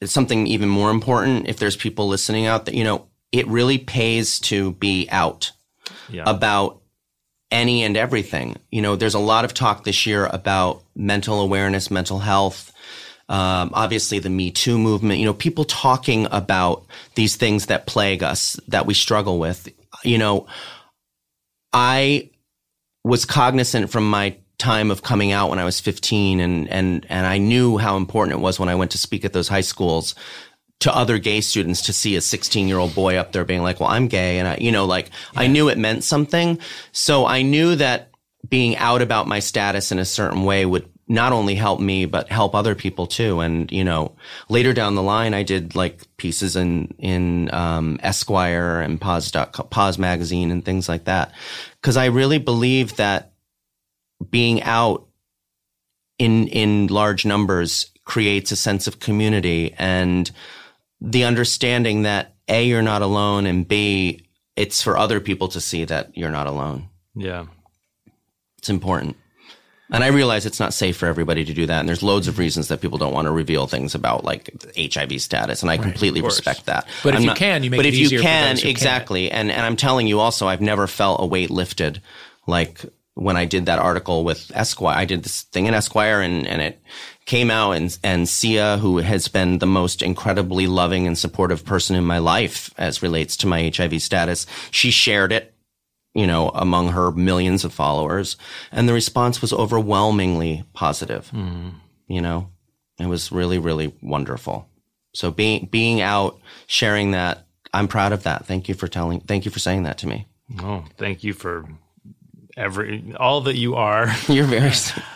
it's something even more important. If there's people listening out that you know, it really pays to be out Yeah. about any and everything. You know, there's a lot of talk this year about mental awareness, mental health. Um, obviously, the Me Too movement. You know, people talking about these things that plague us, that we struggle with. You know, I was cognizant from my time of coming out when I was 15 and and and I knew how important it was when I went to speak at those high schools to other gay students to see a 16 year old boy up there being like, well, I'm gay. And I, you know, like I knew it meant something. So I knew that being out about my status in a certain way would not only help me but help other people too. And you know, later down the line, I did like pieces in in um, Esquire and POZ POZ magazine and things like that because I really believe that being out in in large numbers creates a sense of community and the understanding that a you're not alone and b it's for other people to see that you're not alone. Yeah. it's important. And i realize it's not safe for everybody to do that and there's loads of reasons that people don't want to reveal things about like hiv status and i completely respect that. But if I'm you can, you make but it if you can those who can't. exactly. And and i'm telling you also i've never felt a weight lifted like when i did that article with esquire i did this thing in esquire and and it came out and and sia who has been the most incredibly loving and supportive person in my life as relates to my hiv status she shared it you know, among her millions of followers. And the response was overwhelmingly positive. Hmm. You know, it was really, really wonderful. So being, being out, sharing that, I'm proud of that. Thank you for telling, thank you for saying that to me. Oh, thank you for every all that you are. You're very,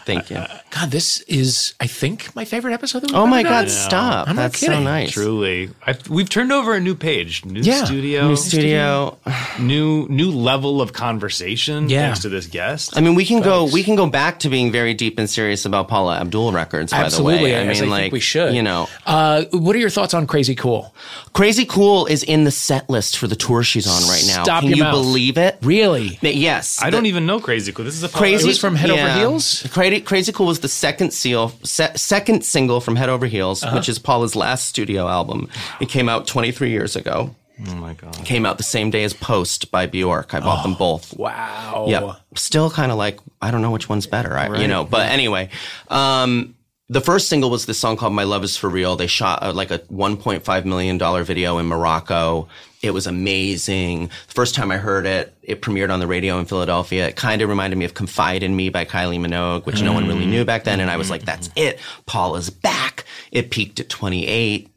thank you. God, this is, I think, my favorite episode. That we've Oh my ever God, done. stop. I'm not That's so kidding. nice. Truly, I, we've turned over a new page, new Yeah. studio, New studio. new new level of conversation. Yeah. thanks to this guest. I mean, we can go, we can go back to being very deep and serious about Paula Abdul records, by Absolutely, the way. I as mean, I like, think we should. you know, Uh, what are your thoughts on Crazy Cool? Crazy Cool is in the set list for the tour she's on right now. Stop Can your you mouth. believe it? Really? Yes. I the- don't even know Crazy Cool. This is a Crazy It was from Head Over Heels? Crazy, Crazy Cool was the second seal, se- second single from Head Over Heels, Uh-huh. which is Paula's last studio album. It came out 23 years ago. Oh my god! Came out the same day as Post by Bjork. I bought them both. Wow. Yeah. Still kind of like I don't know which one's better. I, You know. But anyway, um, the first single was this song called "My Love Is for Real." They shot uh, like a 1.5 million dollar video in Morocco. It was amazing. The first time I heard it, it premiered on the radio in Philadelphia. It kind of reminded me of "Confide in Me" by Kylie Minogue, which no one really knew back then. And I was like, "That's it. Paula's back." It peaked at 28.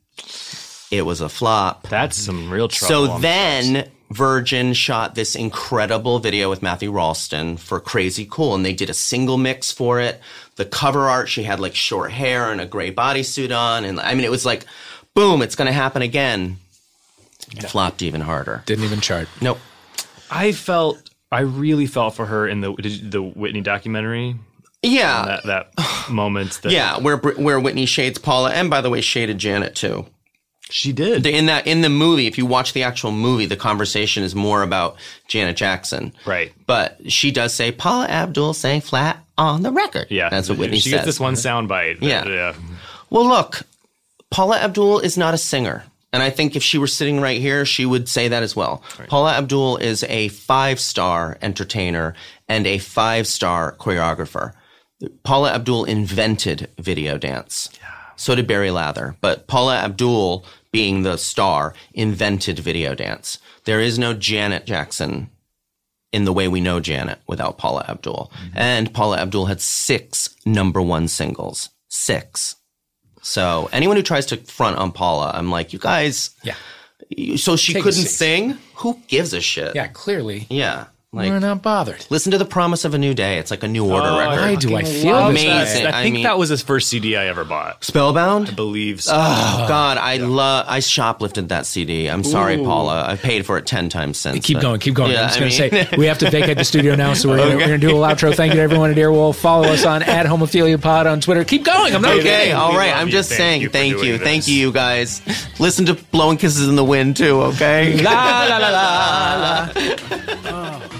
It was a flop. That's some real trouble. So then Virgin shot this incredible video with Matthew Rolston for Crazy Cool, and they did a single mix for it. The cover art, she had like short hair and a gray bodysuit on, and I mean, it was like, boom, it's going to happen again. Flopped even harder. Didn't even chart. Nope. I felt I really felt for her in the the Whitney documentary. Yeah, That that moment that yeah, where where Whitney shades Paula, and by the way, shaded Janet too. she did. In that in the movie, if you watch the actual movie, the conversation is more about Janet Jackson. Right. But she does say Paula Abdul sang flat on the record. Yeah, That's what Whitney She says. gets this one sound bite. Yeah. yeah. Well, look, Paula Abdul is not a singer. And I think if she were sitting right here, she would say that as well. Paula Abdul is a five star entertainer and a five star choreographer. Paula Abdul invented video dance. So did Barry Lather. But Paula Abdul, being the star, invented video dance. There is no Janet Jackson in the way we know Janet without Paula Abdul. Mm-hmm. And Paula Abdul had six number one singles. Six. So anyone who tries to front on Paula, I'm like, you guys. Yeah. So she Take couldn't sing. Who gives a shit? Yeah, clearly. Yeah. We're not bothered. listen to the promise of a new day. It's like a new order Oh, record. Why do I feel love this Amazing. way? I I think mean- that was his first CD I ever bought. Spellbound. I believe. So. Oh uh, God, I love. I shoplifted that CD. I'm sorry, Paula. I paid for it ten times since. Keep but- going, keep going. Yeah, I'm just I going to mean- say we have to vacate the studio now, so we're going to do a little outro. Thank you to everyone at Earwolf. Follow us on at Homophilia Pod on Twitter. Keep going. I'm not Okay, kidding. all We right. love I'm you. just Thank saying. you thank you, thank you, you guys. Listen to "Blowing Kisses in the Wind" too. Okay. La la la la la. Oh.